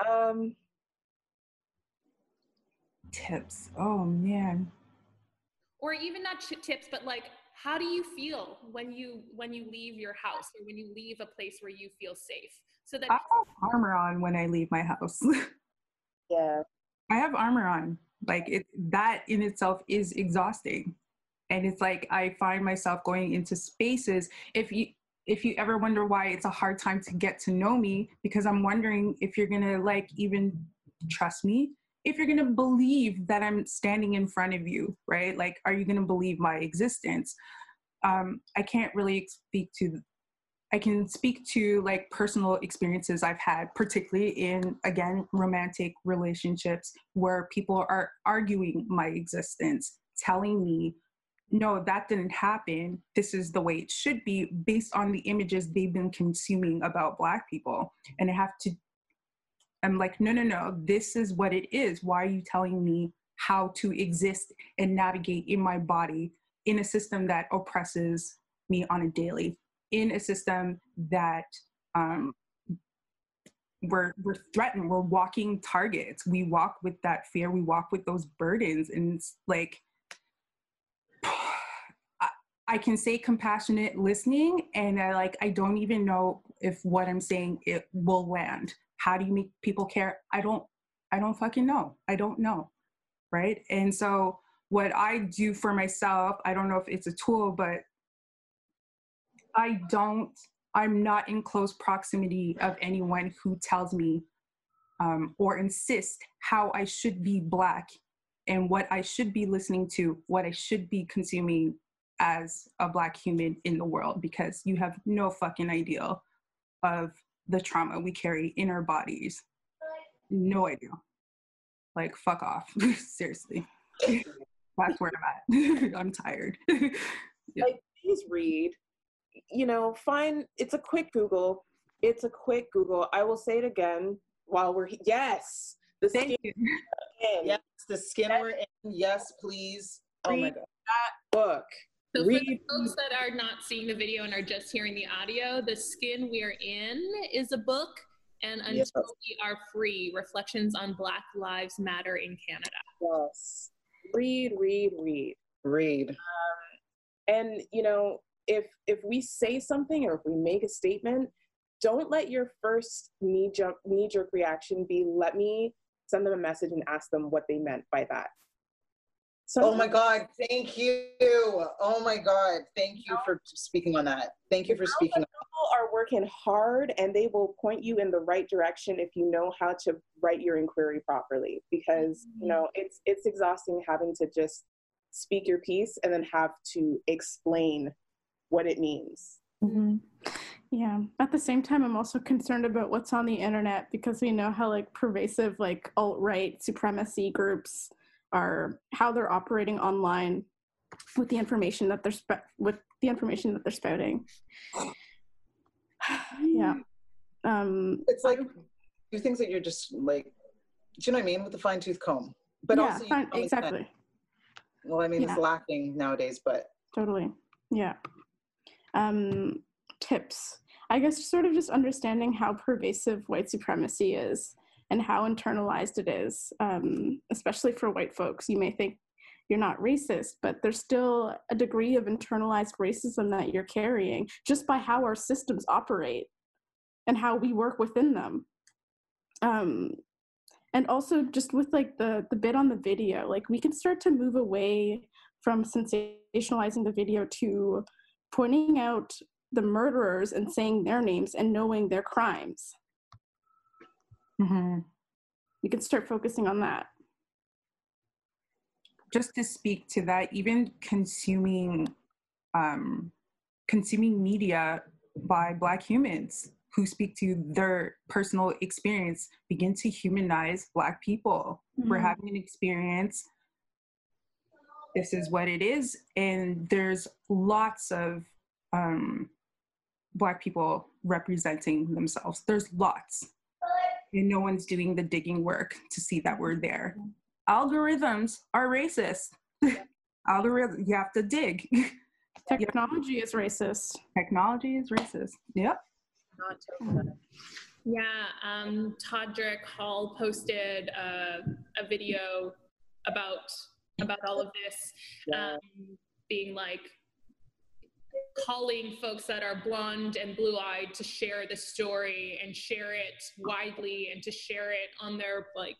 Speaker 3: Um,
Speaker 5: tips. Oh man.
Speaker 2: Or even not ch- tips, but like, how do you feel when you when you leave your house or when you leave a place where you feel safe? So that
Speaker 5: I have armor on when I leave my house.
Speaker 3: yeah.
Speaker 5: I have armor on. Like it that in itself is exhausting and it's like i find myself going into spaces if you if you ever wonder why it's a hard time to get to know me because i'm wondering if you're gonna like even trust me if you're gonna believe that i'm standing in front of you right like are you gonna believe my existence um, i can't really speak to i can speak to like personal experiences i've had particularly in again romantic relationships where people are arguing my existence telling me no, that didn't happen. This is the way it should be based on the images they've been consuming about Black people. And I have to, I'm like, no, no, no, this is what it is. Why are you telling me how to exist and navigate in my body in a system that oppresses me on a daily, in a system that um, we're we're threatened we're walking targets we walk with that fear we walk with those burdens and it's like I can say compassionate listening, and I like I don't even know if what I'm saying it will land. How do you make people care? I don't. I don't fucking know. I don't know, right? And so what I do for myself, I don't know if it's a tool, but I don't. I'm not in close proximity of anyone who tells me um, or insists how I should be black and what I should be listening to, what I should be consuming as a black human in the world because you have no fucking idea of the trauma we carry in our bodies. No idea. Like fuck off. Seriously. That's where I'm at. I'm tired.
Speaker 3: yeah. Like please read. You know, find it's a quick Google. It's a quick Google. I will say it again while we're he- yes.
Speaker 5: The Thank skin you.
Speaker 4: Yes, the skin yes. we're in. Yes, please. Oh my god.
Speaker 3: That book.
Speaker 2: So for the folks that are not seeing the video and are just hearing the audio, The Skin We're In is a book, and Until yes. We Are Free, Reflections on Black Lives Matter in Canada.
Speaker 3: Yes. Read, read, read.
Speaker 4: Read.
Speaker 3: Um, and, you know, if if we say something or if we make a statement, don't let your first knee jump knee jerk reaction be let me send them a message and ask them what they meant by that.
Speaker 4: Oh my God, thank you. Oh my God, thank you for speaking on that. Thank you for speaking.
Speaker 3: People are working hard and they will point you in the right direction if you know how to write your inquiry properly because, you mm-hmm. know, it's it's exhausting having to just speak your piece and then have to explain what it means.
Speaker 6: Mm-hmm. Yeah. At the same time, I'm also concerned about what's on the internet because we know how like pervasive like alt right supremacy groups are, how they're operating online with the information that they're spe- with the information that they're spouting. yeah. Um,
Speaker 4: it's like do things that you're just like, do you know what I mean, with the fine tooth comb. But
Speaker 6: yeah,
Speaker 4: also,
Speaker 6: fine, exactly.
Speaker 4: Well, I mean, yeah. it's lacking nowadays, but
Speaker 6: totally, yeah. Um, tips. I guess sort of just understanding how pervasive white supremacy is and how internalized it is, um, especially for white folks. You may think you're not racist, but there's still a degree of internalized racism that you're carrying just by how our systems operate and how we work within them. Um, and also just with like the the bit on the video, like we can start to move away from sensationalizing the video to pointing out the murderers and saying their names and knowing their crimes. Mm-hmm. We can start focusing on that.
Speaker 5: Just to speak to that, even consuming um, consuming media by Black humans who speak to their personal experience begin to humanize Black people. Mm-hmm. We're having an experience. This is what it is, and there's lots of um, black people representing themselves. There's lots. And no one's doing the digging work to see that we're there. Algorithms are racist. Algorithm, you have to dig.
Speaker 6: Technology is racist.
Speaker 5: Technology is racist. Yep.
Speaker 2: Yeah, um, Todrick Hall posted uh, a video about about all of this, um, being like calling folks that are blonde and blue eyed to share the story and share it widely and to share it on their like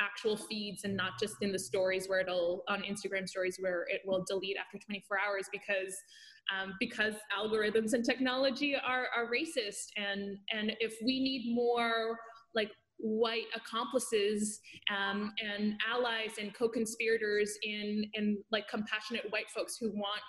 Speaker 2: actual feeds and not just in the stories where it'll on Instagram stories where it will delete after 24 hours because um, because algorithms and technology are, are racist. And and if we need more like white accomplices um, and allies and co-conspirators in in like compassionate white folks who want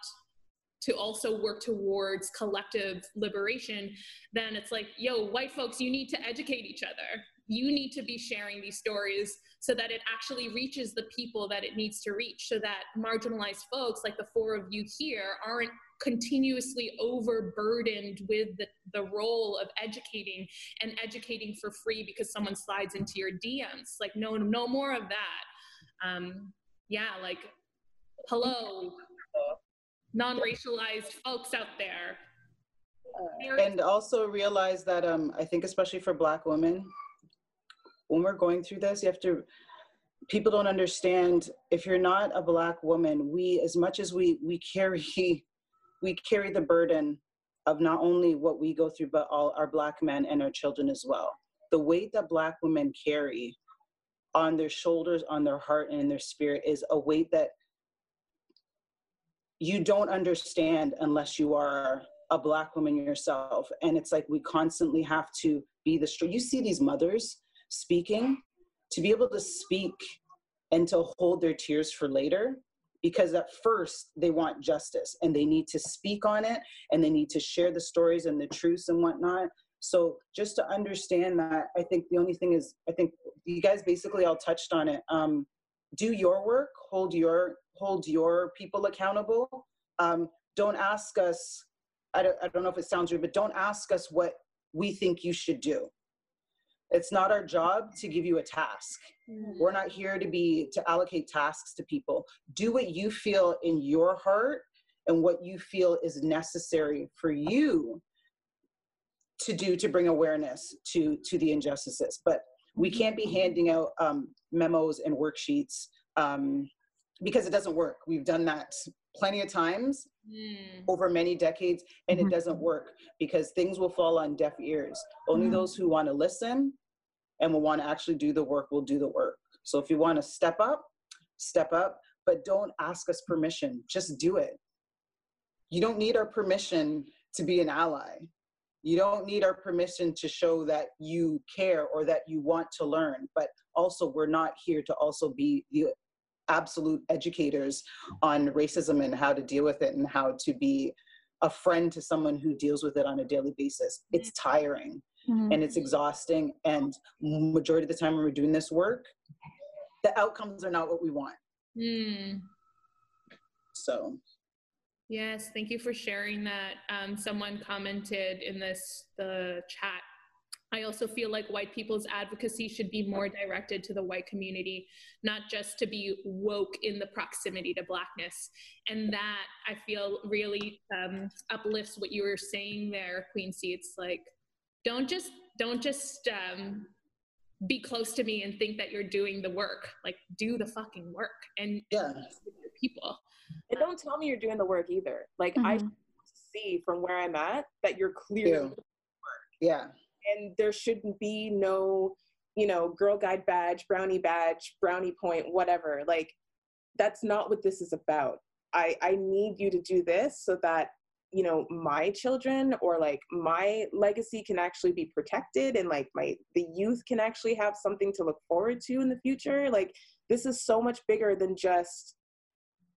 Speaker 2: to also work towards collective liberation, then it's like, yo, white folks, you need to educate each other. You need to be sharing these stories so that it actually reaches the people that it needs to reach, so that marginalized folks, like the four of you here, aren't continuously overburdened with the, the role of educating and educating for free because someone slides into your DMs. Like, no, no more of that. Um, yeah, like, hello, non-racialized folks out there.
Speaker 4: and also realize that um, I think especially for Black women, when we're going through this, you have to. People don't understand if you're not a Black woman. We, as much as we we carry, we carry the burden of not only what we go through, but all our Black men and our children as well. The weight that Black women carry on their shoulders, on their heart, and in their spirit is a weight that you don't understand unless you are a black woman yourself. And it's like we constantly have to be the strong you see these mothers speaking to be able to speak and to hold their tears for later because at first they want justice and they need to speak on it and they need to share the stories and the truths and whatnot. So just to understand that i think the only thing is i think you guys basically all touched on it. Um, do your work hold your hold your people accountable. Um, don't ask us, I don't, I don't know if it sounds rude, but don't ask us what we think you should do. It's not our job to give you a task. Mm-hmm. We're not here to be to allocate tasks to people. Do what you feel in your heart and what you feel is necessary for you to do to bring awareness to to the injustices. But we can't be handing out um, memos and worksheets um, because it doesn't work. We've done that plenty of times
Speaker 2: Mm.
Speaker 4: over many decades and
Speaker 5: Mhm.
Speaker 4: it doesn't work because things will fall on deaf ears only
Speaker 5: Mhm.
Speaker 4: those who want to listen and will want to actually do the work will do the work so if you want to step up step up but don't ask us permission just do it you don't need our permission to be an ally you don't need our permission to show that you care or that you want to learn but also we're not here to also be the absolute educators on racism and how to deal with it and how to be a friend to someone who deals with it on a daily basis it's tiring
Speaker 6: Mhm.
Speaker 4: and it's exhausting and majority of the time when we're doing this work the outcomes are not what we want
Speaker 2: Mm.
Speaker 4: so
Speaker 2: Yes, thank you for sharing that. Um, someone commented in this the chat. I also feel like white people's advocacy should be more directed to the white community, not just to be woke in the proximity to blackness. And that I feel really um, uplifts what you were saying there, Queency. It's like don't just don't just um, be close to me and think that you're doing the work. Like do the fucking work and
Speaker 4: yeah
Speaker 2: people.
Speaker 3: And don't tell me you're doing the work either. Like I
Speaker 6: Mhm.
Speaker 3: see from where I'm at that you're clearly
Speaker 4: yeah.
Speaker 3: And there shouldn't be no you know girl guide badge brownie badge brownie point whatever. Like that's not what this is about. I i need you to do this so that you know my children or like my legacy can actually be protected and like my the youth can actually have something to look forward to in the future. Like this is so much bigger than just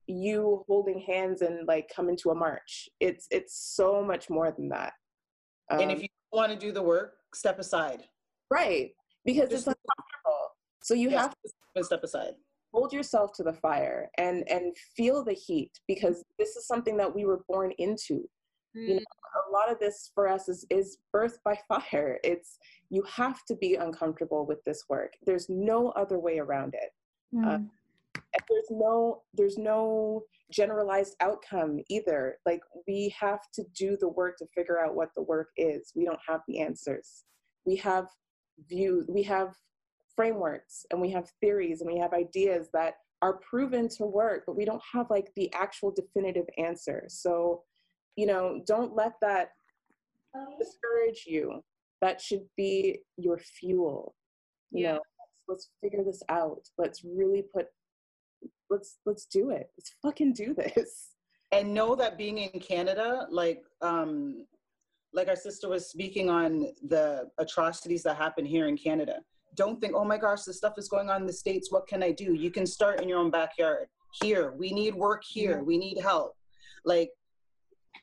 Speaker 3: you holding hands and like coming to a march it's it's so much more than that
Speaker 4: and
Speaker 3: Um,
Speaker 4: if you want to do the work step aside
Speaker 3: Right. Because
Speaker 4: Just-
Speaker 3: it's uncomfortable. So you
Speaker 4: Yes,
Speaker 3: have to
Speaker 4: step aside
Speaker 3: hold yourself to the fire and and feel the heat because this is something that we were born into. You hmm. know, a lot of this for us is is birth by fire. It's you have to be uncomfortable with this work. There's no other way around it. And there's no there's no generalized outcome either. Like we have to do the work to figure out what the work is. We don't have the answers. We have views, we have frameworks and we have theories and we have ideas that are proven to work, but we don't have like the actual definitive answer. So, you know, don't let that um, discourage you. That should be your fuel. You
Speaker 2: Yeah.
Speaker 3: know, let's, let's figure this out. Let's really put let's let's do it. Let's fucking do this.
Speaker 4: and know that being in canada like um like our sister was speaking on the atrocities that happen here in canada. Don't think oh my gosh this stuff is going on in the states. What can i do? You can start in your own backyard. Here we need work here. We need help. Like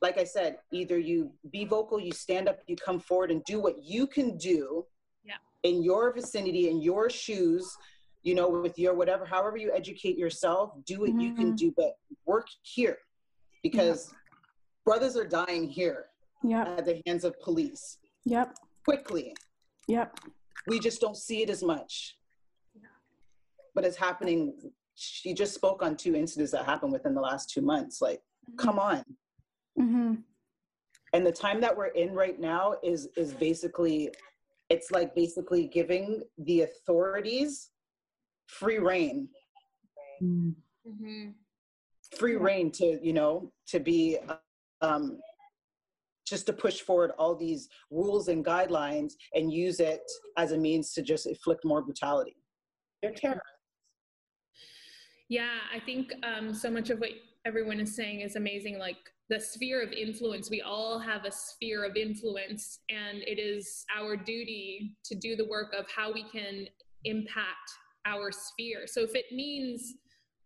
Speaker 4: like i said either you be vocal you stand up you come forward and do what you can do
Speaker 2: Yeah.
Speaker 4: in your vicinity in your shoes you know with your whatever however you educate yourself do what you can
Speaker 6: Mhm.
Speaker 4: do but work here because brothers are dying here
Speaker 6: Yep.
Speaker 4: at the hands of police
Speaker 6: Yep.
Speaker 4: quickly
Speaker 6: Yep.
Speaker 4: we just don't see it as much but it's happening she just spoke on two incidents that happened within the last two months like come on
Speaker 6: hmm
Speaker 4: and the time that we're in right now is is basically it's like basically giving the authorities free reign
Speaker 5: Mm.
Speaker 2: Mm-hmm.
Speaker 4: free reign to you know to be um just to push forward all these rules and guidelines and use it as a means to just inflict more brutality
Speaker 3: They're terrorists.
Speaker 2: Yeah, I think um, so much of what everyone is saying is amazing. Like the sphere of influence, we all have a sphere of influence, and it is our duty to do the work of how we can impact our sphere. So if it means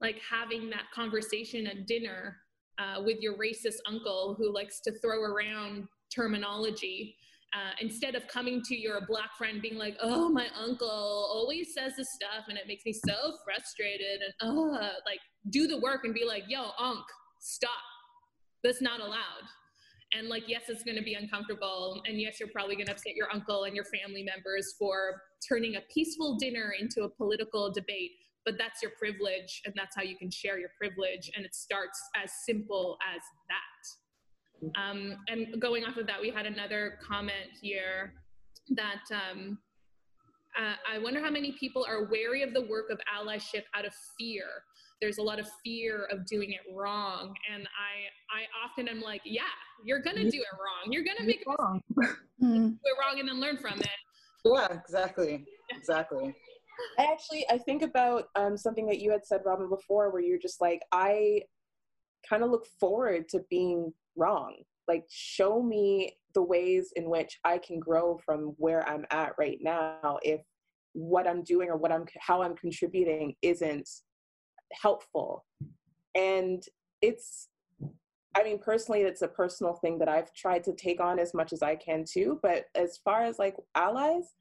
Speaker 2: like having that conversation at dinner uh, with your racist uncle who likes to throw around terminology, uh, instead of coming to your black friend being like, oh, my uncle always says this stuff and it makes me so frustrated and uh, like do the work and be like, yo, unc, stop. That's not allowed. And like, yes, it's going to be uncomfortable. And yes, you're probably going to upset your uncle and your family members for turning a peaceful dinner into a political debate. But that's your privilege, and that's how you can share your privilege. And it starts as simple as that. Um, and going off of that, we had another comment here that um, Uh, I wonder how many people are wary of the work of allyship out of fear. There's a lot of fear of doing it wrong, and I I often am like, yeah, you're gonna do it wrong. You're gonna make it wrong. do it wrong and then learn from it.
Speaker 4: Yeah, exactly, exactly.
Speaker 3: I actually I think about um, something that you had said, Robin, before, where you're just like, I kind of look forward to being wrong. Like, show me the ways in which I can grow from where I'm at right now. If what I'm doing or what I'm how I'm contributing isn't helpful, and it's I mean, personally, it's a personal thing that I've tried to take on as much as I can too. But as far as like allies,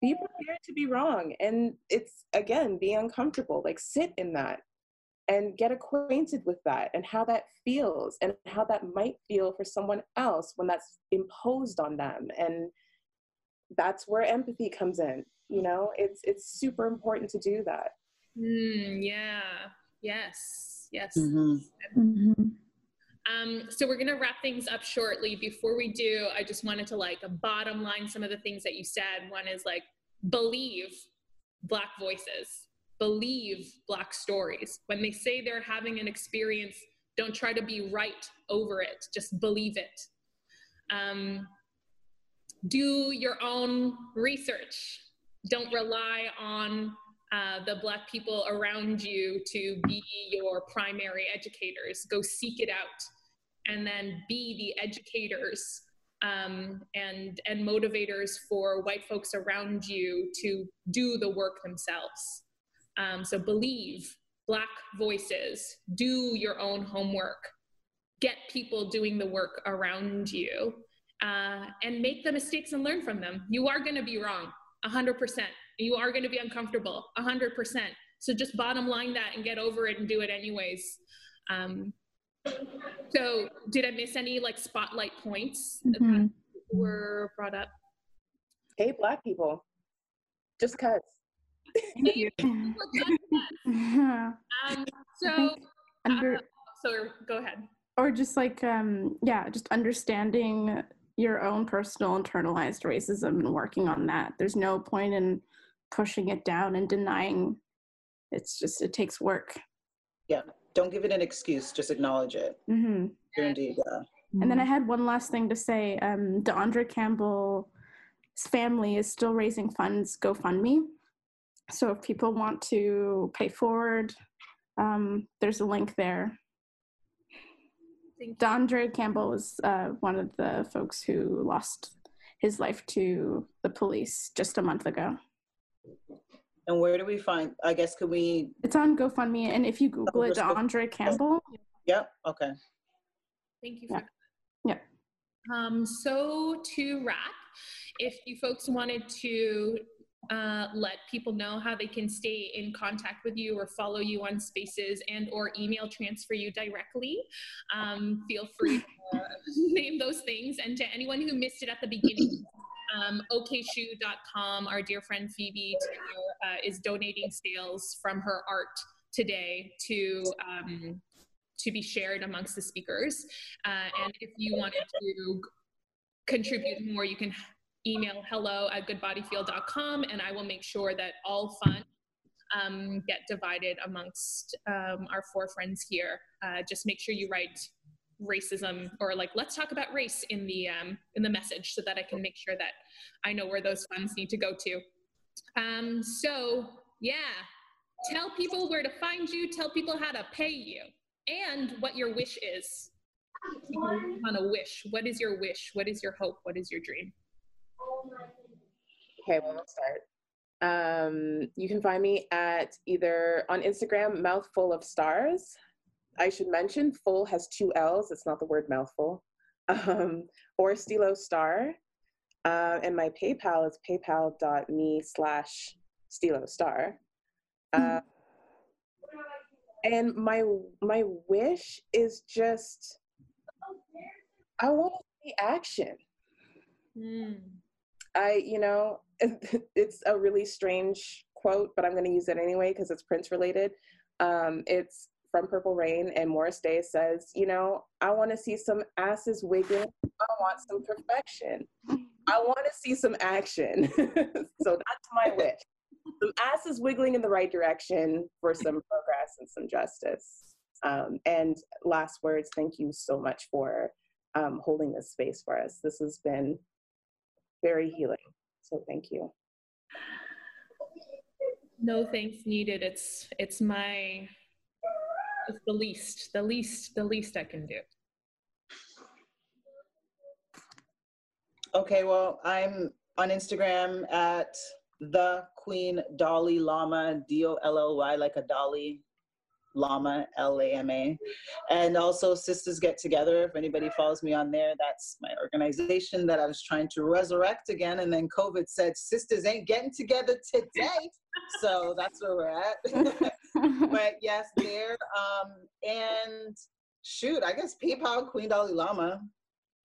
Speaker 3: be prepared to be wrong. And it's, again, be uncomfortable. Like, sit in that and get acquainted with that and how that feels and how that might feel for someone else when that's imposed on them. And that's where empathy comes in. You know, it's it's super important to do that.
Speaker 2: Mm, yeah. Yes. Yes.
Speaker 4: Mm-hmm.
Speaker 6: Mm-hmm.
Speaker 2: Um, so we're gonna wrap things up shortly. Before we do, I just wanted to like bottom line some of the things that you said. One is like believe Black voices, believe Black stories. When they say they're having an experience, don't try to be right over it. Just believe it. Um, do your own research. Don't rely on uh, the Black people around you to be your primary educators. Go seek it out and then be the educators um, and, and motivators for white folks around you to do the work themselves. Um, so believe Black voices, do your own homework, get people doing the work around you, uh, and make the mistakes and learn from them. You are going to be wrong, 100%. You are going to be uncomfortable, 100%. So just bottom line that and get over it and do it anyways. Um, so did I miss any like spotlight points
Speaker 6: Mhm.
Speaker 2: that were brought up?
Speaker 3: Hey, Black people, just cuz.
Speaker 5: Thank you.
Speaker 6: Yeah.
Speaker 2: Um, so,
Speaker 6: think under
Speaker 2: so go ahead.
Speaker 6: or just like um yeah just understanding your own personal internalized racism and working on that there's no point in pushing it down and denying it's just it takes work yeah
Speaker 4: Don't give it an excuse. Just acknowledge it.
Speaker 6: hmm
Speaker 4: You're indeed. Uh,
Speaker 6: and then i had one last thing to say um D'Andre Campbell's family is still raising funds gofundme so if people want to pay forward um there's a link there
Speaker 2: Thank you.
Speaker 6: D'Andre Campbell was uh, one of the folks who lost his life to the police just a month ago.
Speaker 4: And where do we find? I guess could we?
Speaker 6: It's on GoFundMe, and if you Google it,
Speaker 4: just go-
Speaker 6: Campbell,
Speaker 4: Yep. Okay.
Speaker 2: Thank you
Speaker 6: Yeah.
Speaker 2: that.
Speaker 6: Yeah.
Speaker 2: Um, so to wrap, if you folks wanted to uh, let people know how they can stay in contact with you or follow you on spaces and or email transfer you directly, um, feel free to name those things. And to anyone who missed it at the beginning, um, okshoe.com, our dear friend Phoebe Taylor, uh, is donating sales from her art today to um, to be shared amongst the speakers. Uh, and if you wanted to contribute more, you can email hello at goodbodyfield.com and I will make sure that all funds um, get divided amongst um, our four friends here. Uh, just make sure you write racism or like let's talk about race in the um, in the message so that I can make sure that I know where those funds need to go to. Um, so yeah, tell people where to find you, tell people how to pay you, and what your wish is. On a wish, what is your wish? What is your hope? What is your dream?
Speaker 3: Okay, well, let's start. Um, you can find me at either on Instagram, mouthfull of stars. I should mention, full has two L's. It's not the word mouthful. Um, or Stilo Star. Uh, and my PayPal is paypal.me slash Stilo Star. Uh, and my my wish is just I want to see action. I, you know, it's a really strange quote, but I'm going to use it anyway because it's Prince related. Um, it's from Purple Rain, and Morris Day says, you know, I want to see some asses wiggling. I want some perfection. I want to see some action. so that's my wish. Some asses wiggling in the right direction for some progress and some justice. Um, and last words, thank you so much for um, holding this space for us. This has been very healing. So thank you.
Speaker 2: No thanks needed. It's it's my it's the least, the least, the least I can do.
Speaker 4: Okay, well, I'm on Instagram at the Queen Dolly Lama, D O L L Y, like a dolly, Lama, L A M A. And also Sisters Get Together. If anybody follows me on there, that's my organization that I was trying to resurrect again. And then COVID said, Sisters ain't getting together today. so that's where we're at. but yes, there. Um, and shoot, I guess PayPal Queen Dolly Lama.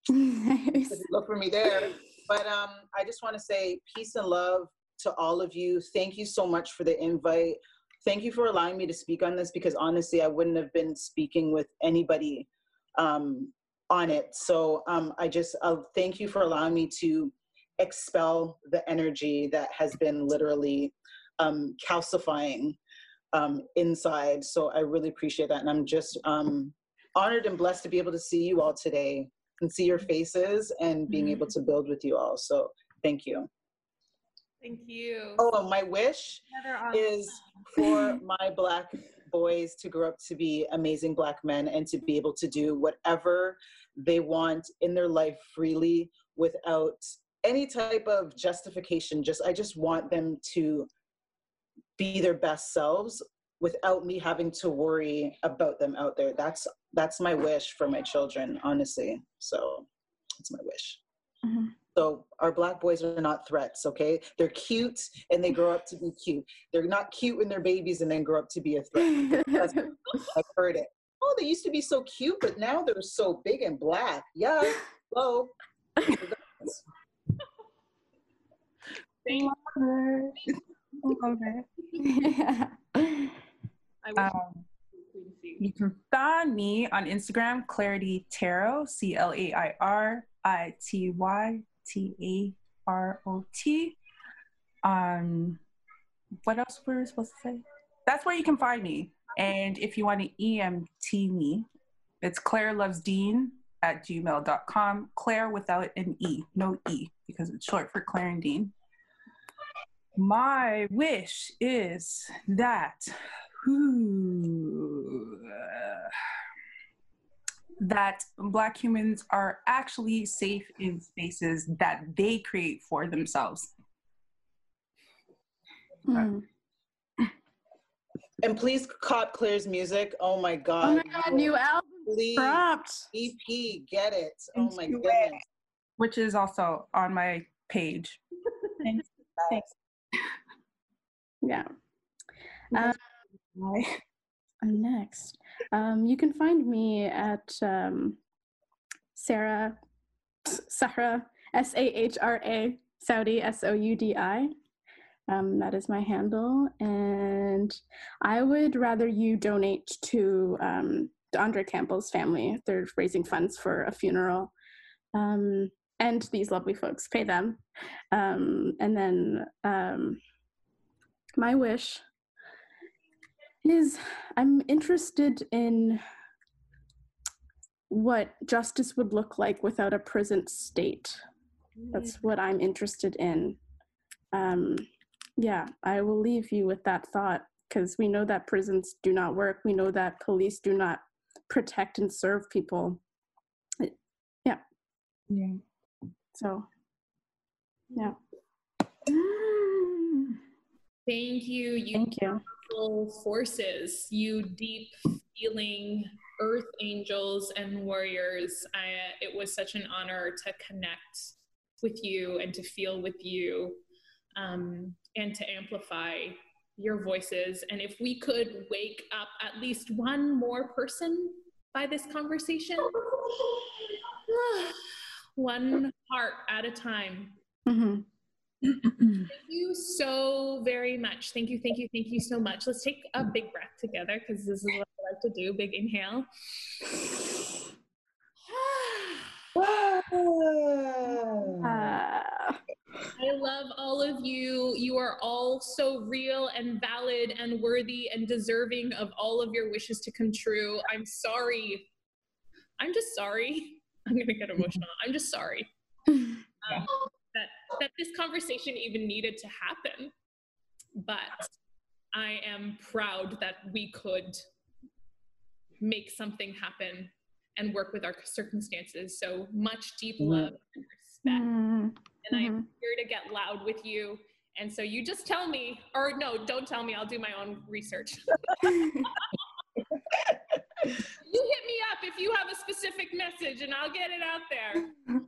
Speaker 4: Nice. Look for me there. But um, I just want to say peace and love to all of you. Thank you so much for the invite thank you for allowing me to speak on this because honestly, I wouldn't have been speaking with anybody um, on it. So um, I just uh, thank you for allowing me to expel the energy that has been literally um, calcifying um, inside. So I really appreciate that. And I'm just um, honored and blessed to be able to see you all today and see your faces and being able mm-hmm. to build with you all. So thank you.
Speaker 2: Thank you.
Speaker 4: Oh, my wish is for my black boys to grow up to be amazing black men and to be able to do whatever they want in their life freely without any type of justification. Just I just want them to be their best selves without me having to worry about them out there. That's that's my wish for my children, honestly. So it's my wish. Mm-hmm. So our black boys are not threats, okay? They're cute and they grow up to be cute. They're not cute when they're babies and then grow up to be a threat. I've heard it. Oh, they used to be so cute, but now they're so big and black. Yeah, hello.
Speaker 5: Thank um, you can find me on Instagram, Clairity Tarot, C L A I R I T Y T A R O T. Um, what else were we supposed to say? That's where you can find me. And if you want to EMT me, it's Claire Loves Dean at gmail.com. Claire without an E, no E, because it's short for Claire and Dean. My wish is that. Whew, uh, that Black humans are actually safe in spaces that they create for themselves.
Speaker 4: Mm. And please cop Claire's music. Oh my God.
Speaker 6: Oh my God, new album.
Speaker 4: Please. Dropped. EP, get it. Oh my goodness.
Speaker 5: Which is also on my page. Thanks.
Speaker 6: Thanks. Yeah. Um, next. Um, you can find me at um, Sarah, Sahra, S A H R A, Soudi, S O U D I. Um, that is my handle. And I would rather you donate to um, Andre Campbell's family. They're raising funds for a funeral. Um, and these lovely folks pay them. Um, and then um, my wish is I'm interested in what justice would look like without a prison state. That's mm. what I'm interested in. Um, yeah, I will leave you with that thought because we know that prisons do not work. We know that police do not protect and serve people. Yeah.
Speaker 5: Yeah.
Speaker 6: So, yeah.
Speaker 2: Thank you.
Speaker 6: you Thank you
Speaker 2: forces, you deep feeling earth angels and warriors. I, it was such an honor to connect with you and to feel with you um, and to amplify your voices. And if we could wake up at least one more person by this conversation, one heart at a time. Mm-hmm thank you so very much. Thank you, thank you, thank you so much. Let's take a big breath together because this is what I like to do. Big inhale. I love all of you. You are all so real and valid and worthy and deserving of all of your wishes to come true. I'm sorry. I'm just sorry. I'm going to get emotional. I'm just sorry um, that, that this conversation even needed to happen. But I am proud that we could make something happen and work with our circumstances. So much deep mm-hmm. love and respect. Mm-hmm. And I'm mm-hmm. here to get loud with you. And so you just tell me, or no, don't tell me, I'll do my own research. you hit me up if you have a specific message and I'll get it out there.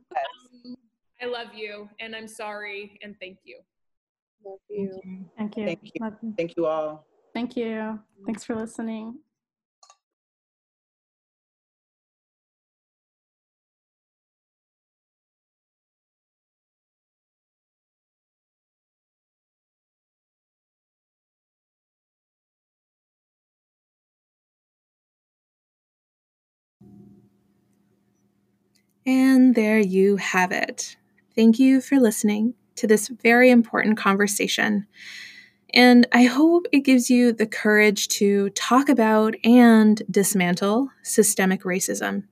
Speaker 2: Um, I love you and I'm sorry and thank you.
Speaker 3: Love you.
Speaker 6: Thank you.
Speaker 4: Thank you. Thank you all.
Speaker 6: Thank you. Thanks for listening.
Speaker 1: And there you have it. Thank you for listening to this very important conversation. And I hope it gives you the courage to talk about and dismantle systemic racism.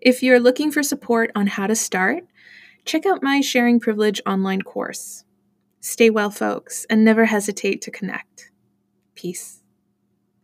Speaker 1: If you're looking for support on how to start, check out my Sharing Privilege online course. Stay well, folks, and never hesitate to connect. Peace.